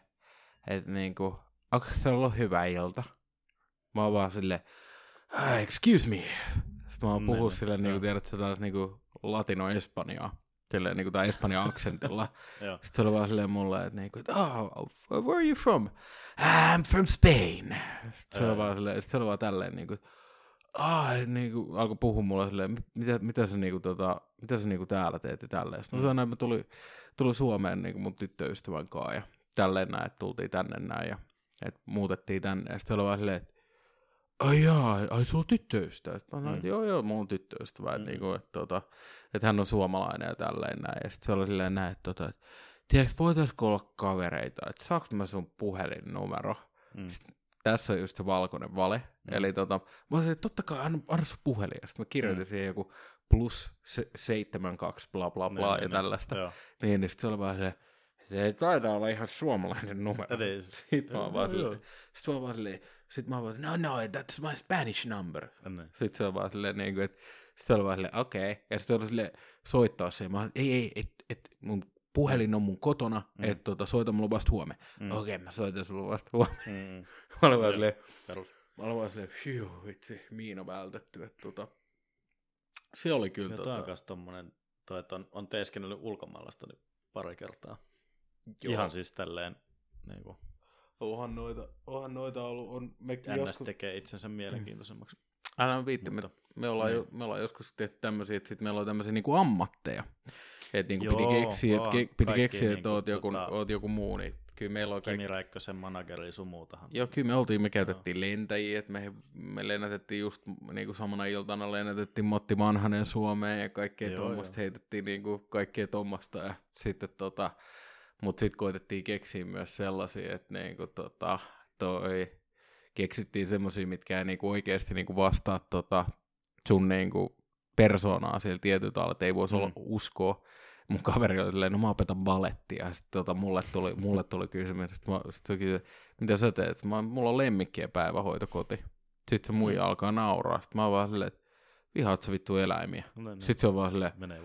että niinku, onko se ollut hyvä ilta? Mä oon vaan silleen, ah, excuse me. Sitten mä oon Niin, puhua niin, silleen, niinku, tiedät, sä taas niinku latino espanjaa. Silleen niin kuin, tai espanjan aksentilla. Sitten se oli vaan silleen mulle, että niinku, että oh, where are you from? I'm from Spain. Sitten se oli vaan silleen, sit se oli vaan tälleen niinku, ah, niinku, alkoi puhua mulle silleen, "Mit- mitä, mitä sä niinku, tota, mitä sä niinku täällä teet ja tälleen. Sitten mä Mm. sanoin, että mä tulin, tulin Suomeen niinku mun tyttöystävän kanssa ja tälleen näin, että tultiin tänne näin ja että muutettiin tänne. Ja sitten se oli vaan silleen, että ai jaa, ai sulla tyttöystävä. Sitten mä sanoin, että Mm. joo joo, mulla on tyttöystävä. Että, Mm. niinku, että, tota, että hän on suomalainen ja tälleen näin. Ja sitten se oli silleen näin, että, tota, että tiedätkö, voitaisiko olla kavereita, että saanko mä sun puhelinnumero? Mm. Tässä on just se valkoinen vale. Mm. Eli tota, mä olisin, että totta kai anna, anna sun puhelin. Ja sitten mä kirjoitin Mm. siihen joku plus se, 72 bla bla bla Niin, ja niin, tällaista. Joo. Niin, niin sitten se oli vaan se, se ei taida olla ihan suomalainen numero. Eli- Sitten mä oon vaan silleen, sit mä oon vaan silleen, sit mä oon vaan, no no, that's my Spanish number. Niin. Sitten se on vaan silleen, niin kuin, että sit se oli vaan silleen, okei. Okay. Ja sitten oli silleen soittaa se. Mä olin, ei, ei, et, et, mun puhelin on mun kotona, Mm. mm. että tota, soita mulle vasta huomenna. Mm. Mm. Okei, okay, mä soitan sulle vasta huomenna. Mm. Mä olin vaan silleen, mä olin vaan silleen, hiu, vitsi, miina vältetty. Että, tota, se oli kyllä Ja toi tota, on kanssa tommonen, toi, että on, on teeskennellyt ulkomaalaista niin pari kertaa. joo. Ihan siis tälleen, niin kuin, Onhan noita, onhan noita ollut, on, me joskus, tekee itsensä mielenkiintoisemmaksi. Älä viitti, me, Mutta- me, ollaan niin. jo, me ollaan joskus tehty tämmöisiä, että sit meillä on tämmöisiä niinku ammatteja. Että niinku piti Joo, keksiä, että ke, piti keksiä, että niinku oot joku, tota- oot joku muu, niin kyllä meillä on kaikki Kimi Räikkösen manageri sun muutahan. Joo, kyllä me oltiin, me käytettiin lentäjiä, että me, me lennätettiin just niin kuin samana iltana lennätettiin Matti Vanhanen Suomeen ja kaikkea Joo, tuommoista joo. heitettiin niin kuin kaikkea tuommoista ja sitten tota, mutta sitten koitettiin keksiä myös sellaisia, että niin kuin tota, toi, keksittiin semmoisia, mitkä ei niin kuin oikeasti niin kuin vastaa tota, sun niin kuin persoonaa sillä tietyllä tavalla, että ei voisi Mm. olla uskoa. Mun kaveri oli silleen, no mä opetan balettia, ja sitten tota, mulle, tuli, mulle tuli kysymys, sitten sit se kysyi, mitä sä teet? Mä, mulla on lemmikkien päivähoitokoti. Sitten se muija alkaa nauraa, sitten mä oon vaan silleen, että vihaat sä vittu eläimiä. No, niin, Sitten se on vaan silleen, menee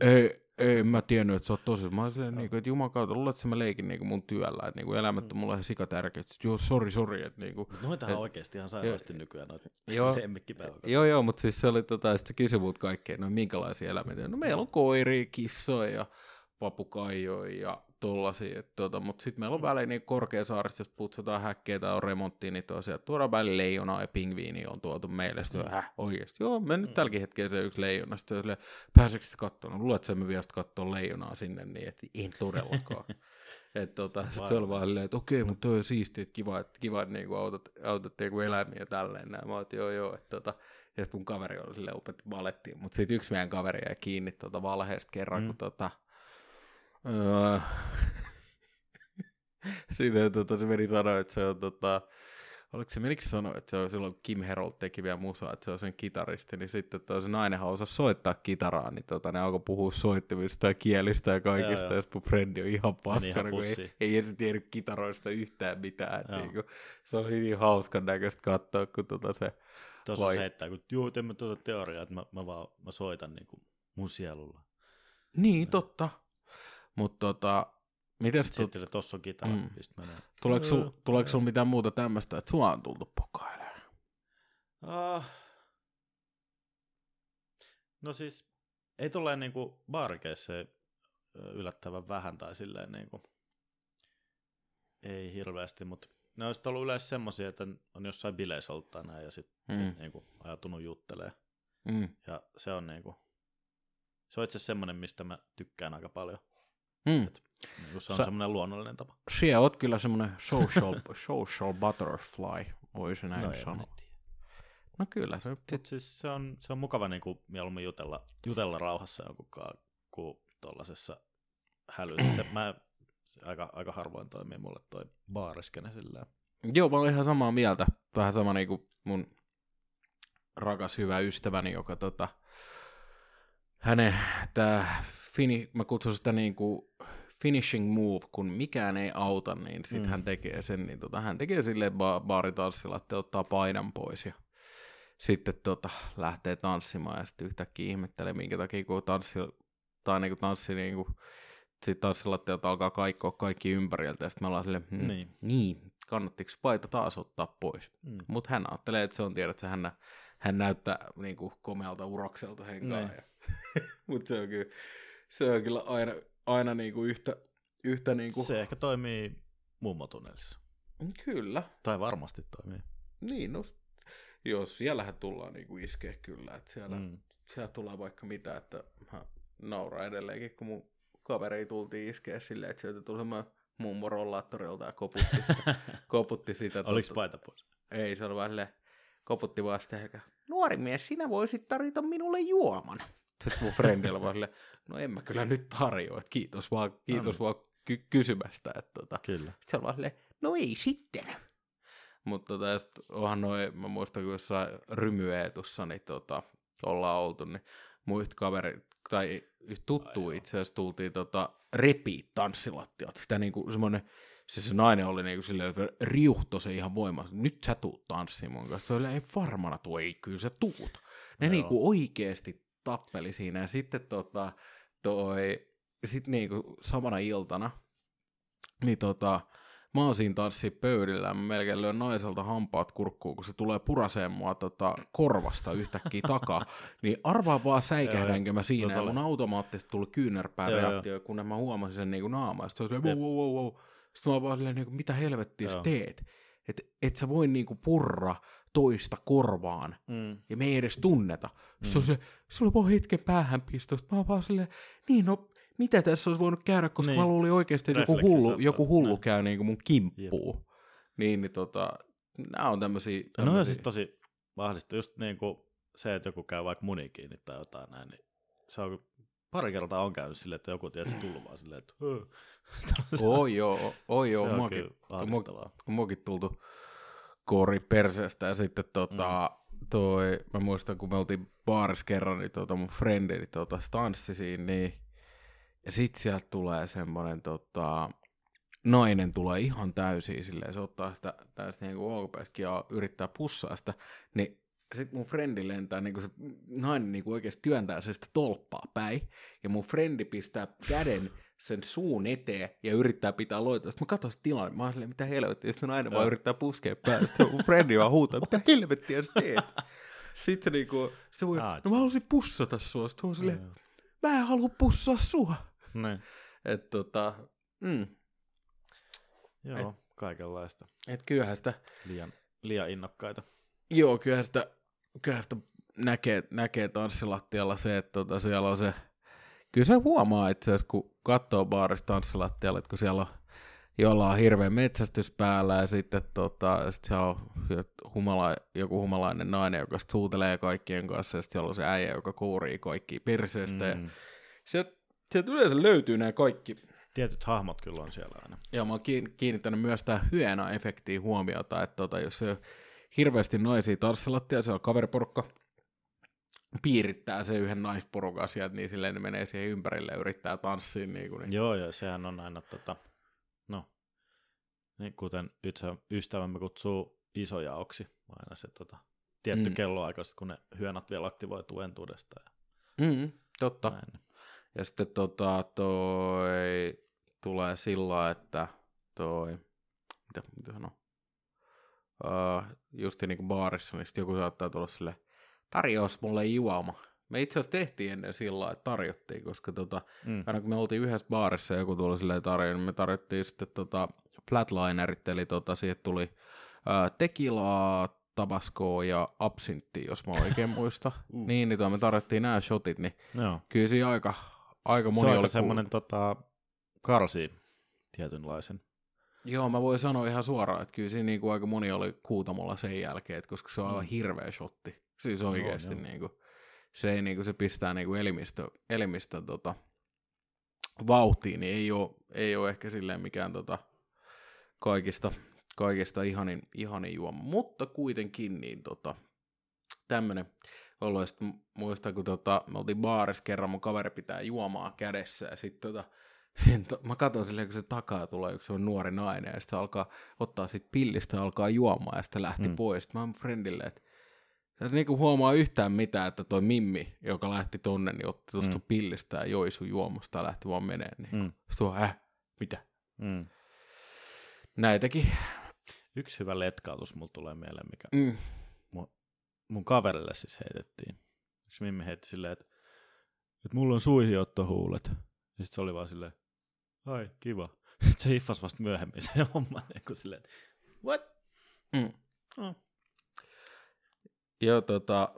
ei, ei, mä tiennyt, että sä oot tosi. Mä silleen, niin kuin, että juman kautta, luulet, että mä leikin niin kuin mun työllä, että niin kuin elämät on mulle sikatärkeät. Sitten, Joo, sori, sori, että niin kuin, Noitahan Et- oikeasti ihan sairaasti nykyään noita Joo. lemmikkipäiväkoteja. Joo, joo, mutta siis se oli tota, sitten kysyi mut kaikkea, no minkälaisia eläimiä. No meillä on koiria, kissoja ja papukaijoja ja tollasia. et Tota, mutta sitten meillä on väliin niin Korkeasaarissa, jos putsataan häkkeä tai on remonttia, niin tosiaan tuodaan väliin leijonaa ja pingviini on tuotu meille. Sitten mm. häh, oikeasti. Joo, me nyt tälläkin hetkellä se yksi leijona. Sitten sille, pääseekö sitä katsoa? No luulet, että me vielä katsoa leijonaa sinne, niin että en todellakaan. Et tota, sit se oli vaan silleen, että okei, mutta toi on siistiä, että kiva, että, kiva, että niinku autat, autat niinku eläimiä ja tälleen. Näin. Mä että joo, joo. Että tota, ja sitten mun kaveri oli silleen opetti balettiin, mutta sitten yksi meidän kaveri jäi kiinni tota valheesta kerran, Mm. kun tota, öö, siinä tota, se meni sanoa, että se on tota, oliko se, menikö se sanoa, että se on silloin kun Kim Herold teki vielä musaa, että se on sen kitaristi, niin sitten että se nainenhan osasi soittaa kitaraa, niin tota, ne alkoi puhua soittimista ja kielistä ja kaikista, Joo, ja sitten mun frendi on ihan paskana, kun ei, ei edes tiennyt kitaroista yhtään mitään. että Joo. Niinku, se oli niin hauskan näköistä katsoa, kun tota se Tuossa Vai- se heittää, kun juu, teemme tuota teoriaa, että mä, mä vaan mä soitan niin kuin mun sielulla. Niin, totta. Mutta tota, mites tu- Sitten tuossa on kitara, Mm. pistä menee. tuleeko Joo. tuleeko sul mitään muuta tämmöistä, että sua on tultu pokailemaan? Ah. No siis, ei tule niinku baarikeissa yllättävän vähän tai silleen niinku, ei hirveästi, mutta ne olisi ollut yleensä semmoisia, että on jossain bileissä ollut tai näin ja sitten Mm. mm. niinku ajatunut juttelee. Mm. Ja se on niinku, se on itse asiassa semmoinen, mistä mä tykkään aika paljon. Mm. Niinku se on Sä- semmoinen luonnollinen tapa. Siellä oot kyllä semmoinen social, social butterfly, voisi näin no, no, sanoa. No kyllä se. Mut siis se on, se on mukava niinku mieluummin jutella, jutella rauhassa jonkun kanssa kuin tuollaisessa hälyssä. Mä, aika, aika harvoin toimii mulle toi baariskene silleen. Joo, mä olen ihan samaa mieltä. Vähän sama niin kuin mun rakas hyvä ystäväni, joka tota, hänen tää, fini, mä kutsun sitä niin kuin finishing move, kun mikään ei auta, niin sit Mm. mm. hän tekee sen, niin tota, hän tekee silleen ba- baaritanssilla, että ottaa paidan pois ja sitten tota, lähtee tanssimaan ja sitten yhtäkkiä ihmettelee, minkä takia kun tanssi, tai niin kuin tanssi niin kuin, sitten tanssilattialta alkaa kaikkoa kaikki ympäriltä ja sitten me ollaan silleen, hmm, Niin. niin, kannattiko paita taas ottaa pois. Mm. Mutta hän ajattelee, että se on tiedät, että hän, hän näyttää niin kuin, komealta urokselta henkaa. Niin. Mutta se on kyllä, se on kyllä aina, aina niin kuin yhtä, yhtä niin kuin... Se ehkä toimii mummotunnelissa. Kyllä, Tai varmasti toimii. niin no, joo, siellähän tullaan niin kuin iskeä kyllä, että siellä, mm. Mm. siellä tulee vaikka mitä, että mä nauraan edelleenkin, kun mun kaveri tultiin iskeä silleen, että sieltä tuli semmoinen mummo rollaattorilta ja koputti sitä. koputti sitä Oliko tota- paita pois? Ei, se oli vaan silleen, koputti vaan sitä herkä. Nuori mies, sinä voisit tarjota minulle juoman. Sitten mun frendi oli vaan silleen, no en mä kyllä nyt tarjoa, että kiitos vaan, kiitos No vaan ky- kysymästä. Että tota. Kyllä. Sitten se oli vaan silleen, no ei sitten. Mutta tota, sit onhan noin, mä muistan kun jossain rymyeetussa, niin tota, ollaan oltu, niin mun yhtä kaveri, tai tuttu itse asiassa tultiin tota, repii tanssilattialta. Sitä niinku semmoinen, se, se nainen oli niinku silleen, että riuhto se ihan voimassa. Nyt sä tuut tanssiin mun kanssa. Se oli ei varmana tuo, ei kyllä sä tuut. Ne Joo. niinku oikeesti tappeli siinä. Ja sitten tota, toi, sit niinku samana iltana, niin tota, mä oon siinä tanssii pöydillä mä melkein lyön naiselta hampaat kurkkuun, kun se tulee puraseen mua tota, korvasta yhtäkkiä takaa. Niin arvaa vaan säikähdänkö mä siinä. No Ja mun automaattisesti tuli kyynärpää reaktio, kun mä huomasin sen niinku naamaa. Sitten se oli wow, wow, wow, wow. Sitten mä vaan silleen, niinku, mitä helvettiä teet? Että et sä voi niinku purra toista korvaan Mm. ja me ei edes tunneta. Mm. Se on se, se oli vaan hetken päähänpistosta. Mä oon vaan silleen, niin no, mitä tässä olisi voinut käydä, koska niin. Mä luulin oikeasti, että joku hullu, joku hullu näin. käy niin kuin mun kimppuun. Niin, niin tota, nämä on tämmöisiä... No on tämmösiä- siis tosi vahvista. Just niin kuin se, että joku käy vaikka muni kiinni tai jotain näin, niin se on pari kertaa on käynyt silleen, että joku tietysti tullut vaan silleen, että. Oi joo, oi joo, muakin, muakin tultu koori perseestä ja sitten tota, mm. toi, mä muistan kun me oltiin baarissa kerran, niin tota mun frendi niin tota, stanssi siinä, niin ja sit sieltä tulee semmonen tota, nainen tulee ihan täysin silleen, se ottaa sitä tästä niinku olkapäistäkin ja yrittää pussaa sitä, niin sit mun frendi lentää, niinku se nainen niinku oikeesti työntää se sitä tolppaa päin, ja mun frendi pistää käden sen suun eteen ja yrittää pitää loita. Sitten mä katsoin sitä tilanne, mä oon silleen, mitä helvettiä, sitten se nainen vaan yrittää puskea päästä. Sitten mun frendi vaan huutaa, mitä helvettiä sä teet? Sitten se niinku, se voi, Ah, no mä halusin pussata sua. Sitten on silleen, mä en halua pussaa sua. Niin. Et tota, mm, Joo, kaikenlaista. et kyllähän sitä, Liian, liian innokkaita. Joo, kyllähän sitä, kyllähän sitä näkee, näkee tanssilattialla se, että tota, siellä on se, kyllä se huomaa itse asiassa, kun katsoo baarista tanssilattialla, että kun siellä on jolla on hirveä metsästys päällä ja sitten tota, sit siellä on humala, joku humalainen nainen, joka suutelee kaikkien kanssa ja sitten siellä on se äijä, joka kuurii kaikki perseestä. Mm. Mm. Sieltä sieltä yleensä löytyy nämä kaikki. Tietyt hahmot kyllä on siellä aina. Ja mä oon kiin- kiinnittänyt myös tähän hyena-efektiin huomiota, että tota, jos se hirveästi naisia tanssilattia, siellä on kaveriporukka, piirittää se yhden naisporukan sieltä, niin silleen ne menee siihen ympärille ja yrittää tanssia. Niin kuin, niin. Joo, joo, sehän on aina tota, no, niin kuten ystävämme kutsuu isojaoksi, aina se tota, tietty Mm. kelloaika, kun ne hyönat vielä aktivoituu entuudestaan. Mm, totta. Ja näin. Ja sitten tota, toi tulee sillä, että toi, mitä, mitä sanoo, uh, just niin kuin baarissa, niin sitten joku saattaa tulla sille tarjous mulle juoma. Me itse asiassa tehtiin ennen sillä että tarjottiin, koska tota, Mm. aina kun me oltiin yhdessä baarissa ja joku tuli silleen tarjoa, niin me tarjottiin sitten tota flatlinerit, eli tota, siihen tuli uh, tekilaa, tabaskoa ja absinttia, jos mä oikein muista. Uh. Niin, niin toi me tarjottiin nämä shotit, niin Joo. kyllä siinä aika, aika Se moni on oli aika semmoinen tota, karsi tietynlaisen. Joo, mä voin sanoa ihan suoraan, että kyllä siinä niinku aika moni oli kuutamolla sen jälkeen, että koska se on aivan Mm. hirveä shotti. Siis oikeasti joo. niinku, se, ei, niinku, se pistää niinku elimistö, elimistö tota, vauhtiin, niin ei ole, ei ole ehkä silleen mikään tota, kaikista, kaikista ihanin, ihanin juoma. Mutta kuitenkin niin tota, tämmönen ollut. Ja sit m- muistan, kun tota, me oltiin baarissa kerran, mun kaveri pitää juomaa kädessä ja sitten tota, sen to, mä katson silleen, kun se takaa tulee yksi on nuori nainen ja sitten se alkaa ottaa sit pillistä ja alkaa juomaan ja sitten lähti mm. Pois. Sitten mä oon friendille, että sä et niinku huomaa yhtään mitään, että toi Mimmi, joka lähti tonne, niin otti tuosta mm. Pillistä ja joi sun juomusta ja lähti vaan meneen. Niin. Mm. Sitten on, äh, mitä? Mm. Näitäkin. Yksi hyvä letkautus mulla tulee mieleen, mikä Mm. mun kaverille siis heitettiin. Yksi mimmi heitti silleen, että, että mulla on suihiottohuulet. Ja sitten se oli vaan silleen, ai kiva. Sitten se hiffasi vasta myöhemmin se homma, niin kuin silleen, että what? Mm. Oh. Joo, tota,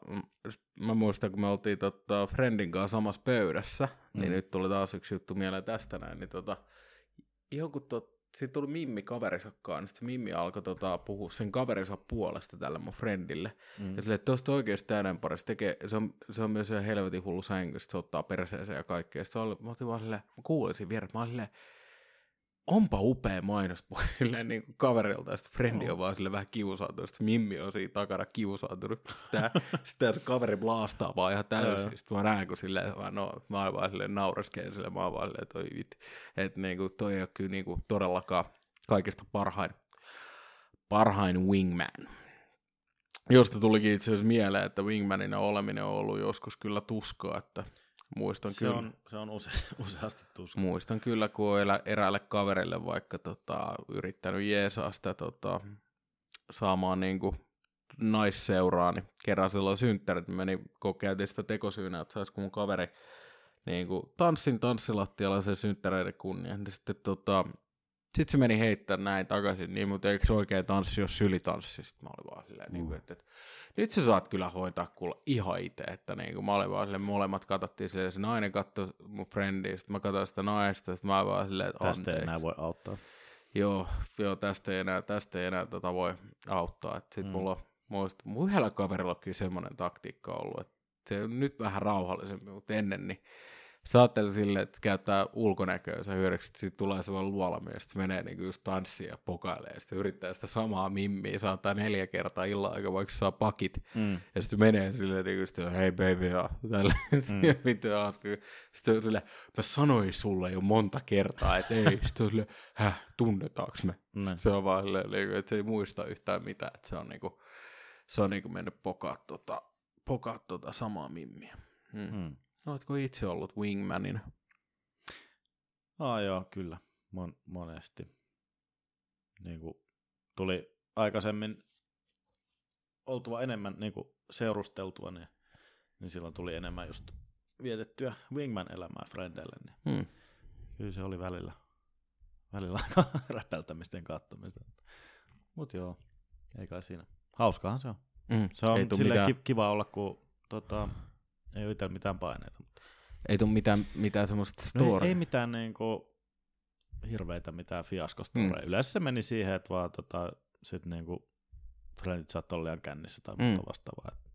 mä muistan, kun me oltiin tota, Friendin kanssa samassa pöydässä, mm. niin Mm. nyt tuli taas yksi juttu mieleen tästä näin, niin tota, joku tot, siitä tuli Mimmi kaverisakkaan, niin sit se Mimmi alkoi tota, puhua sen kaverinsa puolesta tälle mun friendille. Mm. Ja silleen, että tuosta oikeasti täyden parissa tekee, se on, se on myös ihan helvetin hullu sänky, se ottaa perseeseen ja kaikkea. Sitten oli, mä otin vaan silleen, mä kuulin siinä vieressä, mä olin silleen, onpa upea mainos silleen niin kuin kaverilta, ja sitten frendi on vaan silleen vähän kiusautunut, sitten Mimmi on siinä takana kiusautunut, sitten sitten se kaveri blaastaa vaan ihan täysin, sitten mä näen, kun silleen, no, mä oon vaan silleen naureskeen silleen, mä oon vaan silleen, toi vitti, että niin kuin, toi ei ole kyllä niin kuin, todellakaan kaikista parhain, parhain wingman. Josta tulikin itse asiassa mieleen, että wingmanina oleminen on ollut joskus kyllä tuskaa, että muistan Se, kyllä. on, se on use, useasti tuska. Muistan kyllä, kun on elä, eräälle kaverille vaikka tota, yrittänyt jeesaa sitä tota, saamaan niinku naisseuraa, niin kerran silloin synttärit meni, kun käytiin sitä tekosyynä, että saisiko mun kaveri niinku, tanssin tanssilattialla sen synttäreiden kunnia. Niin sitten tota, sit se meni heittää näin takaisin, niin mutta eikö se oikein tanssi, jos sylitanssi? Sitten mä olin vaan silleen, niin kuin, että, että, nyt sä saat kyllä hoitaa kuulla ihan itse, että niin kuin, mä olin vaan silleen, molemmat katsottiin silleen, se nainen katsoi mun friendiä, sitten mä katsoin sitä naista, sitten mä vaan silleen, että Tästä ei anteeksi. enää voi auttaa. Joo, joo, tästä ei enää, tästä ei enää tota voi auttaa. Sitten Mm. mm. mulla muista, mun yhdellä kaverilla on kyllä semmoinen taktiikka ollut, että se on nyt vähän rauhallisempi, mutta ennen niin sä ajattelet silleen, että käyttää ulkonäköönsä hyödyksi, että siitä tulee sellainen luolamies, että se menee niinku just tanssiin ja pokailee, ja sitten yrittää sitä samaa mimmiä, saattaa neljä kertaa illan aika, vaikka saa pakit, Mm. ja sitten menee silleen niin just, hei baby, ja tällä mm. vittu hauska. Sitten on silleen, mä sanoin sulle jo monta kertaa, että ei, sitten on silleen, häh, tunnetaanko me? Ne. Sitten se on vaan silleen, niin kuin, että se ei muista yhtään mitään, että se on niinku, se on niinku mennyt pokaa tota, pokaa tota samaa mimmiä. Mm. Mm. Oletko itse ollut wingmanina? Ah, joo, kyllä. Mon, monesti. Niin kuin tuli aikaisemmin oltua enemmän niin kuin seurusteltua, niin, niin silloin tuli enemmän just vietettyä wingman-elämää friendeille, niin Hmm. kyllä se oli välillä, välillä aika räpältämistä ja kattomista. Mutta joo, ei kai siinä. Hauskahan se on. Mm. Se on silleen mitään, kiva olla, kun tota, ei ole itsellä mitään paineita. Mutta ei tuu mitään, mitään semmoista No ei, storia. ei mitään niinku hirveitä mitään fiaskostoreja. Mm. Mm. Yleensä se meni siihen, että vaan tota, sit niinku friendit saattoi olla liian kännissä tai Mm. muuta vastaavaa. Et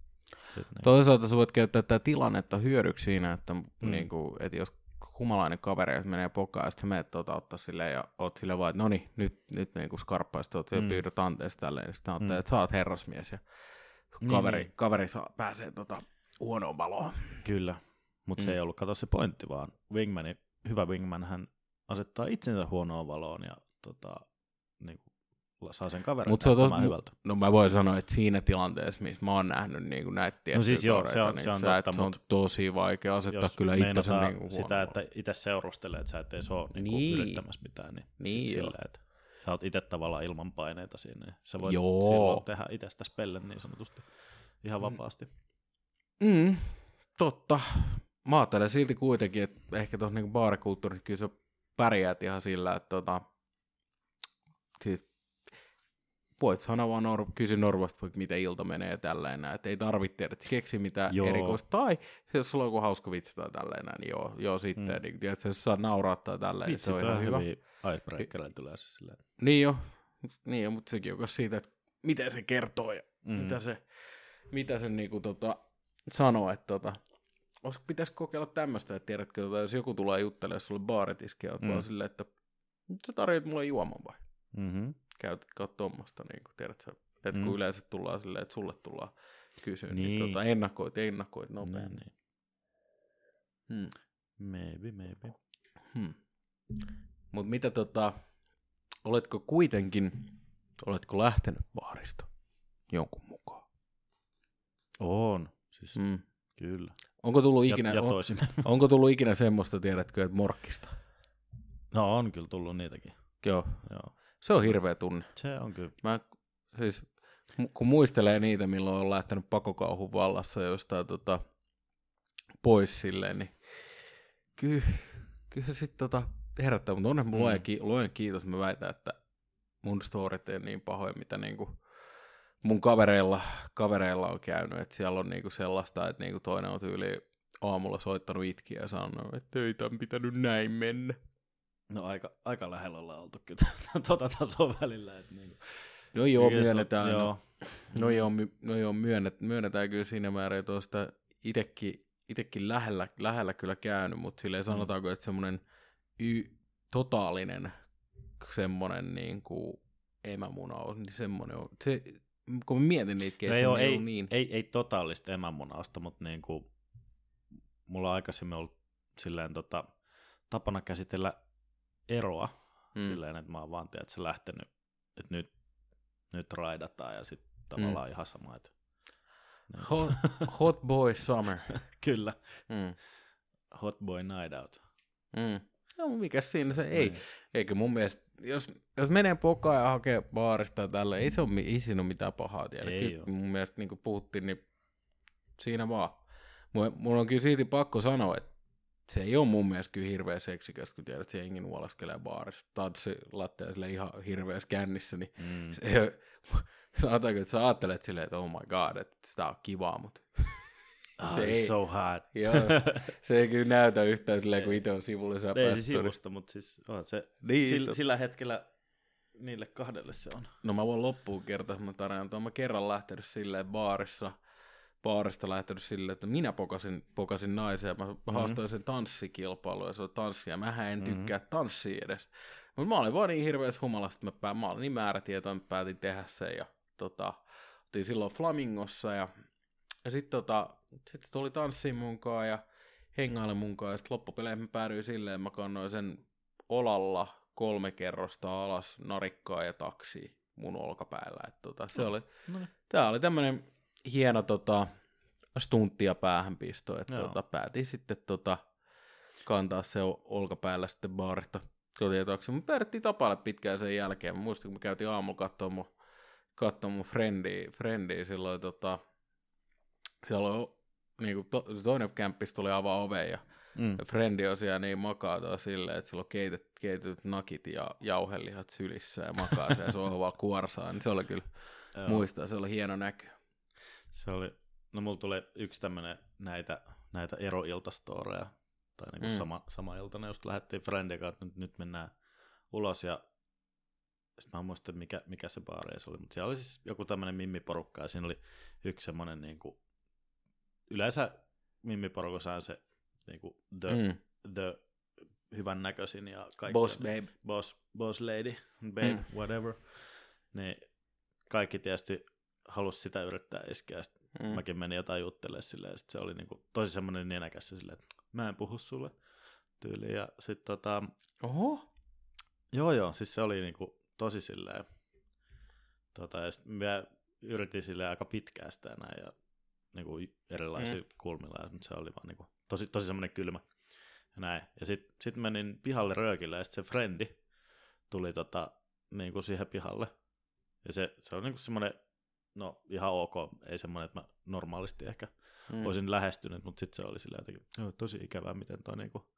Sit niinku, Toisaalta sä voit käyttää tätä tilannetta hyödyksi siinä, että, mm. Mm. niin kuin, että jos humalainen kaveri jos menee pokaan, ja sitten menet tuota ottaa silleen, ja oot silleen vaan, että no niin, nyt, nyt niin kuin skarppaista, oot mm. Mm. pyydät anteeksi tälleen, niin sitten mm. Mm. että sä oot herrasmies, ja Niin, kaveri, niin. kaveri saa, pääsee tota, huonoon valoon. Kyllä, mutta mm. se ei ollut kato se pointti, vaan wingmani, hyvä wingman hän asettaa itsensä huonoon valoon ja tota, niinku, saa sen kaverin Mut se on tos- hyvältä. No mä voin sanoa, että siinä tilanteessa, missä mä oon nähnyt niin kuin näitä tiettyjä siis joo, se on- kavereita, se on niin sä, totta, se on tosi vaikea asettaa kyllä itsensä niin kuin sitä, että itse seurustelee, että sä et edes ole niinku Niin. yrittämässä mitään, niin, Niin silleen, että sä oot itse tavallaan ilman paineita siinä, niin sä voit Joo. silloin tehdä itsestä spellen niin sanotusti ihan Mm. vapaasti. Mm, totta. Mä ajattelen silti kuitenkin, että ehkä tuossa niinku baarikulttuurissa kyllä sä pärjäät ihan sillä, että tota, siis voit sanoa vaan nor- kysy Norvasta, vaikka miten ilta menee ja tälleen näin, että ei tarvitse tiedä, että keksi mitään Joo. joo. erikoista. Tai jos sulla on joku hauska vitsi tai tälleen näin, niin joo, joo sitten, Mm. niin, tiedät, jos saa nauraa tai tälleen, niin Vitsi, se on ihan hyvä. hyviä icebreakereille tulee se silleen. Niin jo, niin jo, mutta sekin on myös siitä, että miten se kertoo ja mm. mitä se, mitä se niinku tota, sanoo, että tota, pitäisi kokeilla tämmöistä, että tiedätkö, tota, jos joku tulee juttelemaan sulle baaritiski ja Mm. mm. silleen, että sä tarjoat mulle juoman vai? Mm-hmm. Käytätkö tuommoista, niin kuin, tiedät sä, että Mm. kun yleensä tullaan silleen, että sulle tullaan kysyä, niin, Niin. niin tota, ennakoit, ennakoit nopeammin. Niin, Hmm. maybe, maybe. Hmm. Mutta mitä tota, oletko kuitenkin, oletko lähtenyt baarista jonkun mukaan? On, siis mm. Kyllä. Onko tullut ikinä, ja, ja on, onko tullut ikinä semmoista, tiedätkö, että morkkista? no on kyllä tullut niitäkin. Joo. Joo. Se on hirveä tunne. Se on kyllä. Mä siis, kun muistelee niitä, milloin on lähtenyt pakokauhun vallassa jostain tota, pois silleen, niin kyllä, kyllä se sitten tota, herättää, mutta onneksi Mm. luen kiitos, mä väitän, että mun storit ei niin pahoja, mitä niinku mun kavereilla, kavereilla on käynyt, että siellä on niinku sellaista, että niinku toinen on tyyli aamulla soittanut itkiä ja sanonut, että ei tämän pitänyt näin mennä. No aika, aika lähellä ollaan oltu kyllä tota tasoa välillä. Että niinku. No joo, se on- myönnetään. No, Joo. no joo, my, no joo myönnet, myönnetään kyllä siinä määrin, että on sitä itekin, itekin lähellä, lähellä kyllä käynyt, mutta silleen sanotaanko, että semmoinen y, totaalinen semmoinen niin kuin emämuna on, niin semmoinen on. Se, kun mietin niitä No kesiä, ei, niin ei, niin. ei, ei totaalista emämunausta, mutta niinku, mulla on aikaisemmin ollut silleen tota, tapana käsitellä eroa mm. Silleen, että mä oon vaan tiedät, se lähtenyt, että nyt, nyt raidataan ja sitten tavallaan mm. ihan sama, että niin, Hot, hot boy summer. kyllä, Mm. hot boy night out. Mm. No, mikä siinä se, ei. Niin. Eikä mun mielestä, jos, jos menee pokaan ja hakee baarista tällä, ei, se ole, ei siinä ole mitään pahaa tiedä. Ei Kyllä oo. mun mielestä niin kuin puhuttiin, niin siinä vaan. Mulla on kyllä silti pakko sanoa, että se ei ole mun mielestä kyllä hirveä seksikäs, kun tiedät, että se jengi nuolaskelee baarissa, tanssi lattea sille ihan hirveässä kännissä, niin Mm. se ole, sanotaanko, että sä ajattelet silleen, että oh my god, että sitä on kivaa, mutta Oh, se ei- so hot. joo, se ei kyllä näytä yhtään silleen, kun itse on sivullisena ei se sivusta, mutta siis on se, Niin, sillä, tot- sillä hetkellä niille kahdelle se on. No mä voin loppuun kertoa, mä tarinan. Tuon mä kerran lähtenyt silleen baarissa, baarista lähtenyt silleen, että minä pokasin, pokasin naisen ja mä mm-hmm. haastoin sen tanssikilpailuun ja se oli tanssia. Mähän en tykkää mm-hmm. tanssia edes. Mutta mä olin vaan niin hirveässä humalassa, että mä, pää, mä olin niin määrätietoinen, että päätin tehdä sen ja tota, oltiin silloin Flamingossa ja, ja sitten tota, sit tuli tanssiin munkaan ja hengaille munkaan ja sitten loppupeleihin mä päädyin silleen, että mä kannoin sen olalla kolme kerrosta alas narikkaa ja taksi mun olkapäällä. Et tota, se oli, No niin. tää oli tämmönen hieno tota, stuntti ja päähänpisto, että tota, päätin sitten tota, kantaa se olkapäällä sitten baarista kotietoksi. Me päädyttiin tapaille pitkään sen jälkeen. Mä muistan, kun me käytiin aamulla katsoa mun, katsoa mun friendiä, friendiä silloin tota, siellä oli niin kuin to, toinen kämppis tuli avaa oven ja Mm. Frendi on siellä niin makaa tuo silleen, että sillä on keitet, keitetyt nakit ja jauhelihat sylissä ja makaa siellä sohvalla kuorsaa, niin se oli kyllä, Joo. muistaa, se oli hieno näky. Se oli, no mulla tuli yksi tämmönen näitä, näitä eroiltastoreja, tai niinku mm. Mm. sama, sama iltana, just lähdettiin Friendin kanssa, että nyt, nyt mennään ulos, ja sitten mä en muista, mikä, mikä se baari se oli, mutta siellä oli siis joku tämmönen mimmiporukka, ja siinä oli yksi semmonen niinku, yleensä mimmiporukassa on se niinku the, mm. The hyvän näköisin ja kaikki. Boss babe. boss, boss lady, babe, mm. Whatever. Niin kaikki tietysti halusi sitä yrittää iskeä, ja sit mm. Mäkin menin jotain juttelemaan silleen, ja sit se oli niinku tosi semmoinen nenäkäs silleen, että mä en puhu sulle tyyliin, ja sit tota, Oho. joo joo, siis se oli niinku tosi silleen, tota, ja sit mä yritin silleen aika pitkään sitä näin, ja niinku erilaisia mm. Kulmilla, mutta se oli vaan niinku tosi, tosi semmoinen kylmä. Ja näin. Ja sit, sit menin pihalle röökille, ja sit se frendi tuli tota, niinku siihen pihalle. Ja se, se oli niinku semmoinen, no ihan ok, ei semmoinen, että mä normaalisti ehkä mm. Olisin lähestynyt, mutta sitten se oli silleen jotenkin, joo, tosi ikävää, miten toi niinku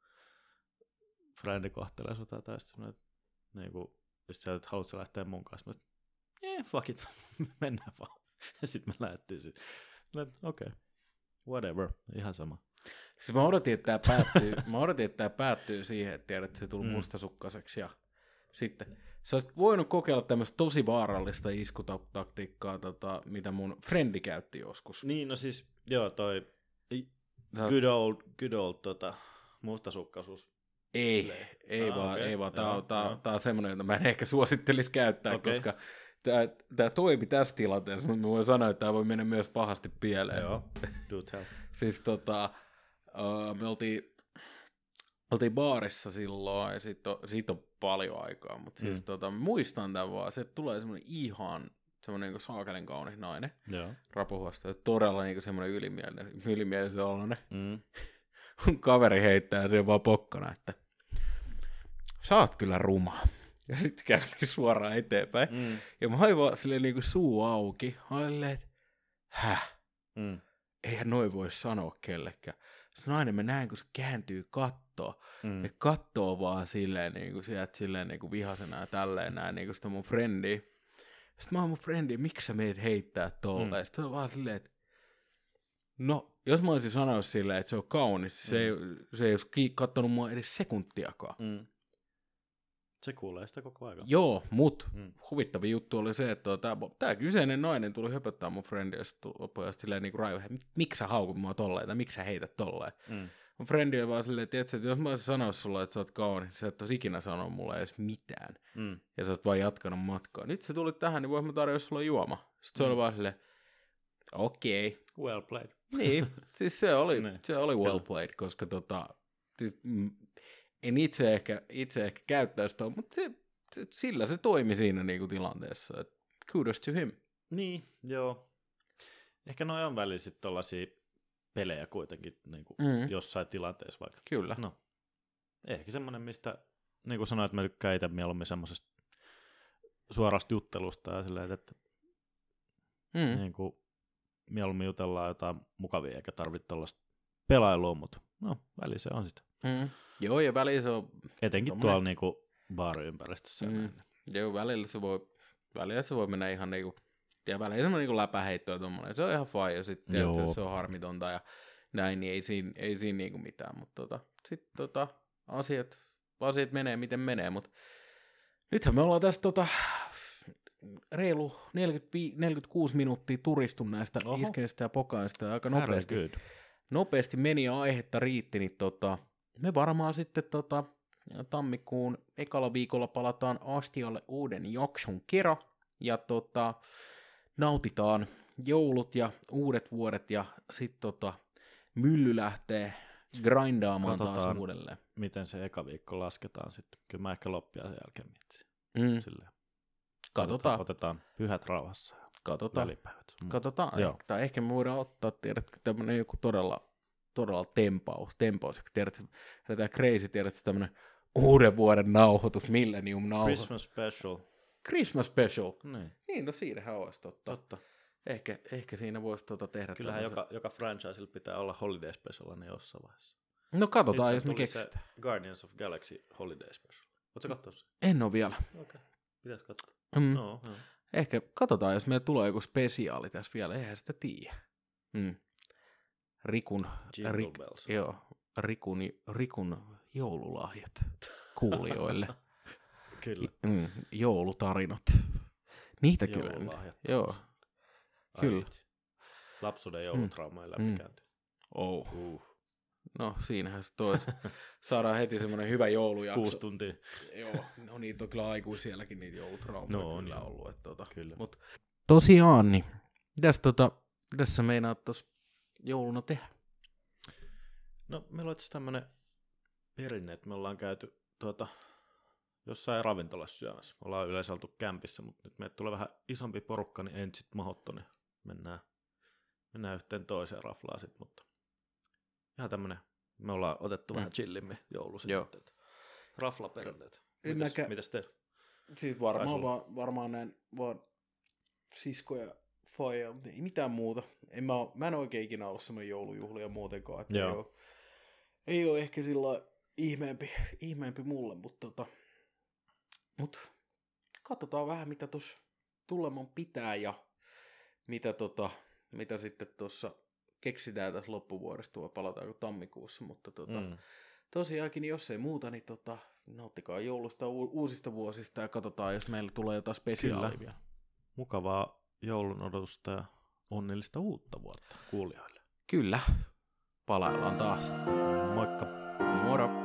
frendi kohtelee sota, tai sitten niinku, ja sit sä, että haluatko lähteä mun kanssa? Mä, eh, fuck it, mennään vaan. Ja sitten me lähdettiin sit. Okei, okay. whatever, ihan sama. Siis mä odotin, että tämä päättyy, mä odotin, että tää päättyy siihen, että tiedät, että se tuli Mm. mustasukkaseksi ja sitten sä olisit voinut kokeilla tämmöistä tosi vaarallista iskutaktiikkaa, tota, mitä mun frendi käytti joskus. Niin, no siis, joo, toi good old, good old tota, mustasukkaisuus. Ei, ei Ah, vaan, okei. ei vaan. Tää, Joo, on, tää, joo. on- semmoinen, jota mä en ehkä suosittelisi käyttää, Okei. koska tää, tää toimi tässä tilanteessa, mutta mä voin sanoa, että tää voi mennä myös pahasti pieleen. Joo, do tell. Siis tota, uh, me oltiin, oltiin baarissa silloin, ja siitä on, siitä on paljon aikaa, mutta siis Mm. tota, mä muistan tämän vaan, se että tulee semmoinen ihan semmoinen niin saakelen kaunis nainen Joo. rapuhasta, todella niin semmoinen ylimielinen, ylimielisen oloinen. Mm. Kaveri heittää sen vaan pokkana, että sä oot kyllä ruma. Ja sitten kävelin suoraan eteenpäin. Mm. Ja mä olin vaan silleen niinku suu auki. Mä olin silleen, että häh? Mm. Eihän noin voi sanoa kellekään. Se nainen mä näen, kun se kääntyy kattoo. Mm. Ja kattoo vaan silleen niinku sieltä silleen niinku vihasena ja tälleen näin niinku sitä mun frendiä. Sitten mä oon mun frendi, miksi sä meet heittää tolleen? Mm. Sitten vaan silleen, että no, jos mä olisin sanonut silleen, että se on kaunis, se, ei, se ei olisi kattonut mua edes sekuntiakaan. Mm. Se kuulee sitä koko ajan. Joo, mut Mm. huvittava juttu oli se, että tämä, tämä kyseinen nainen tuli höpöttää mun frendiä ja sitten silleen niin raivo, miksi sä haukut mua tolleen tai miksi sä heität tolleen. Mm. Mun frendi on vaan silleen, tiedätkö, että jos mä olisin sanonut sulle, että sä oot kaunis, sä et olisi ikinä sanonut mulle edes mitään. Mm. Ja sä oot vaan jatkanut matkaa. Nyt sä tulit tähän, niin voin mä tarjota sulle juoma. Sitten se oli Mm. vaan silleen, okei. Okay. Well played. Niin, siis se oli, Niin. se oli well played, koska tota, siis, mm, en itse ehkä, itse ehkä käyttäisi tuon, mutta se, se, sillä se toimi siinä niinku tilanteessa. Et kudos to him. Niin, joo. Ehkä noin on välillä sitten tollasia pelejä kuitenkin niin kuin Mm. jossain tilanteessa vaikka. Kyllä. No, ehkä semmoinen, mistä, niin kuin sanoit, mä tykkään itse mieluummin semmoisesta suorasta juttelusta ja silleen, että Mm. niin kuin, mieluummin jutellaan jotain mukavia eikä tarvitse tollaista pelailua, mutta no, väli se on sitä. Mm. Joo, ja välillä se on, Etenkin Tommonen- tuolla niin kuin baariympäristössä. Mm. Joo, välillä se voi, välillä se voi mennä ihan niinku, ja välillä semmoinen niinku läpäheitto ja tommonen, se on ihan fine, ja sitten Joo. jos se on harmitonta ja näin, niin ei siinä, ei siinä niinku mitään, mutta tota, sitten tota, asiat, asiat menee miten menee, mutta nythän me ollaan tässä tota, reilu 45, 46 minuuttia turistun näistä Oho. iskeistä ja pokaista ja aika nopeasti, good. Nopeasti meni ja aihetta riitti, niin tota, me varmaan sitten tota, tammikuun ekalla viikolla palataan Astialle uuden jakson kerran ja tota, nautitaan joulut ja uudet vuodet ja sitten tota, mylly lähtee grindaamaan taas Katsotaan. uudelleen. Miten se eka viikko lasketaan sitten. Kyllä mä ehkä loppia sen jälkeen miettisin. Mm, Silleen. katsotaan, Otetaan pyhät rauhassa katsotaan, välipäivät. Mm. katsotaan. Joo. Ehkä, tai ehkä me voidaan ottaa, tiedätkö, tämmöinen joku todella, todella tempaus, tempaus, kun tiedät, tämä crazy, tiedät, tämmöinen uuden vuoden nauhoitus, millennium nauhoitus. Christmas special. Christmas special. Niin, Niin, no siinähän olisi totta. totta. Ehkä, ehkä siinä voisi tuota tehdä. Kyllähän joka, joka franchisella pitää olla holiday special niin jossain vaiheessa. No katsotaan, Nyt jos me keksitään. Guardians of Galaxy holiday special. Oletko katsoa se? En ole vielä. Okei, okay. pitäis katsoa. Mm. No, no. Ehkä katsotaan, jos meillä tulee joku spesiaali tässä vielä. Eihän sitä tiedä. Mm. Rikun, rik, joo, Rikun, Rikun joululahjat kuulijoille. Kyllä. mm, joulutarinat. Niitä kyllä. Joo. Kyllä. Lapsuuden joulutraumojen Mm. läpikäynti. Oh. Uh. No siinähän se toi. Saadaan heti semmoinen hyvä joulujakso. Kuusi tuntia. Joo, no niitä on kyllä aikuisielläkin niitä joulutraumoja No no, on, kyllä ollut. Että, tota. Kyllä. Mut, tosiaan, niin mitäs tota, tässä meinaat tuossa jouluna tehdä? No, meillä on itse tämmöinen perinne, että me ollaan käyty tuota, jossain ravintolassa syömässä. Me ollaan yleensä oltu kämpissä, mutta nyt meille tulee vähän isompi porukka, niin en sit mahottu, niin mennään, mennään yhteen toiseen raflaan sit, mutta ihan tämmönen, me ollaan otettu Mm. vähän chillimmin joulusen Joo. nyt, että raflaperinteet. En Mitäs, mäkään- mitäs te? Siis varmaan, vaan, varmaan näin vaan sisko ja faija, mutta ei mitään muuta. En mä, mä en oikein ikinä ollut semmoinen joulujuhlia muutenkaan, että ei Joo. ole, ei ole ehkä sillä ihmeempi, ihmeempi mulle, mutta tota, mut katsotaan vähän mitä tuossa tuleman pitää ja mitä, tota, mitä sitten tuossa keksitään tässä loppuvuodesta vai palataanko tammikuussa, mutta tota, Mm. tosiaankin, niin jos ei muuta, niin tota, nauttikaa joulusta u- uusista vuosista ja katsotaan, jos meillä tulee jotain spesiaalia vielä. Mukavaa joulun odotusta ja onnellista uutta vuotta kuulijoille. Kyllä. Palaillaan taas. Moikka! Moro!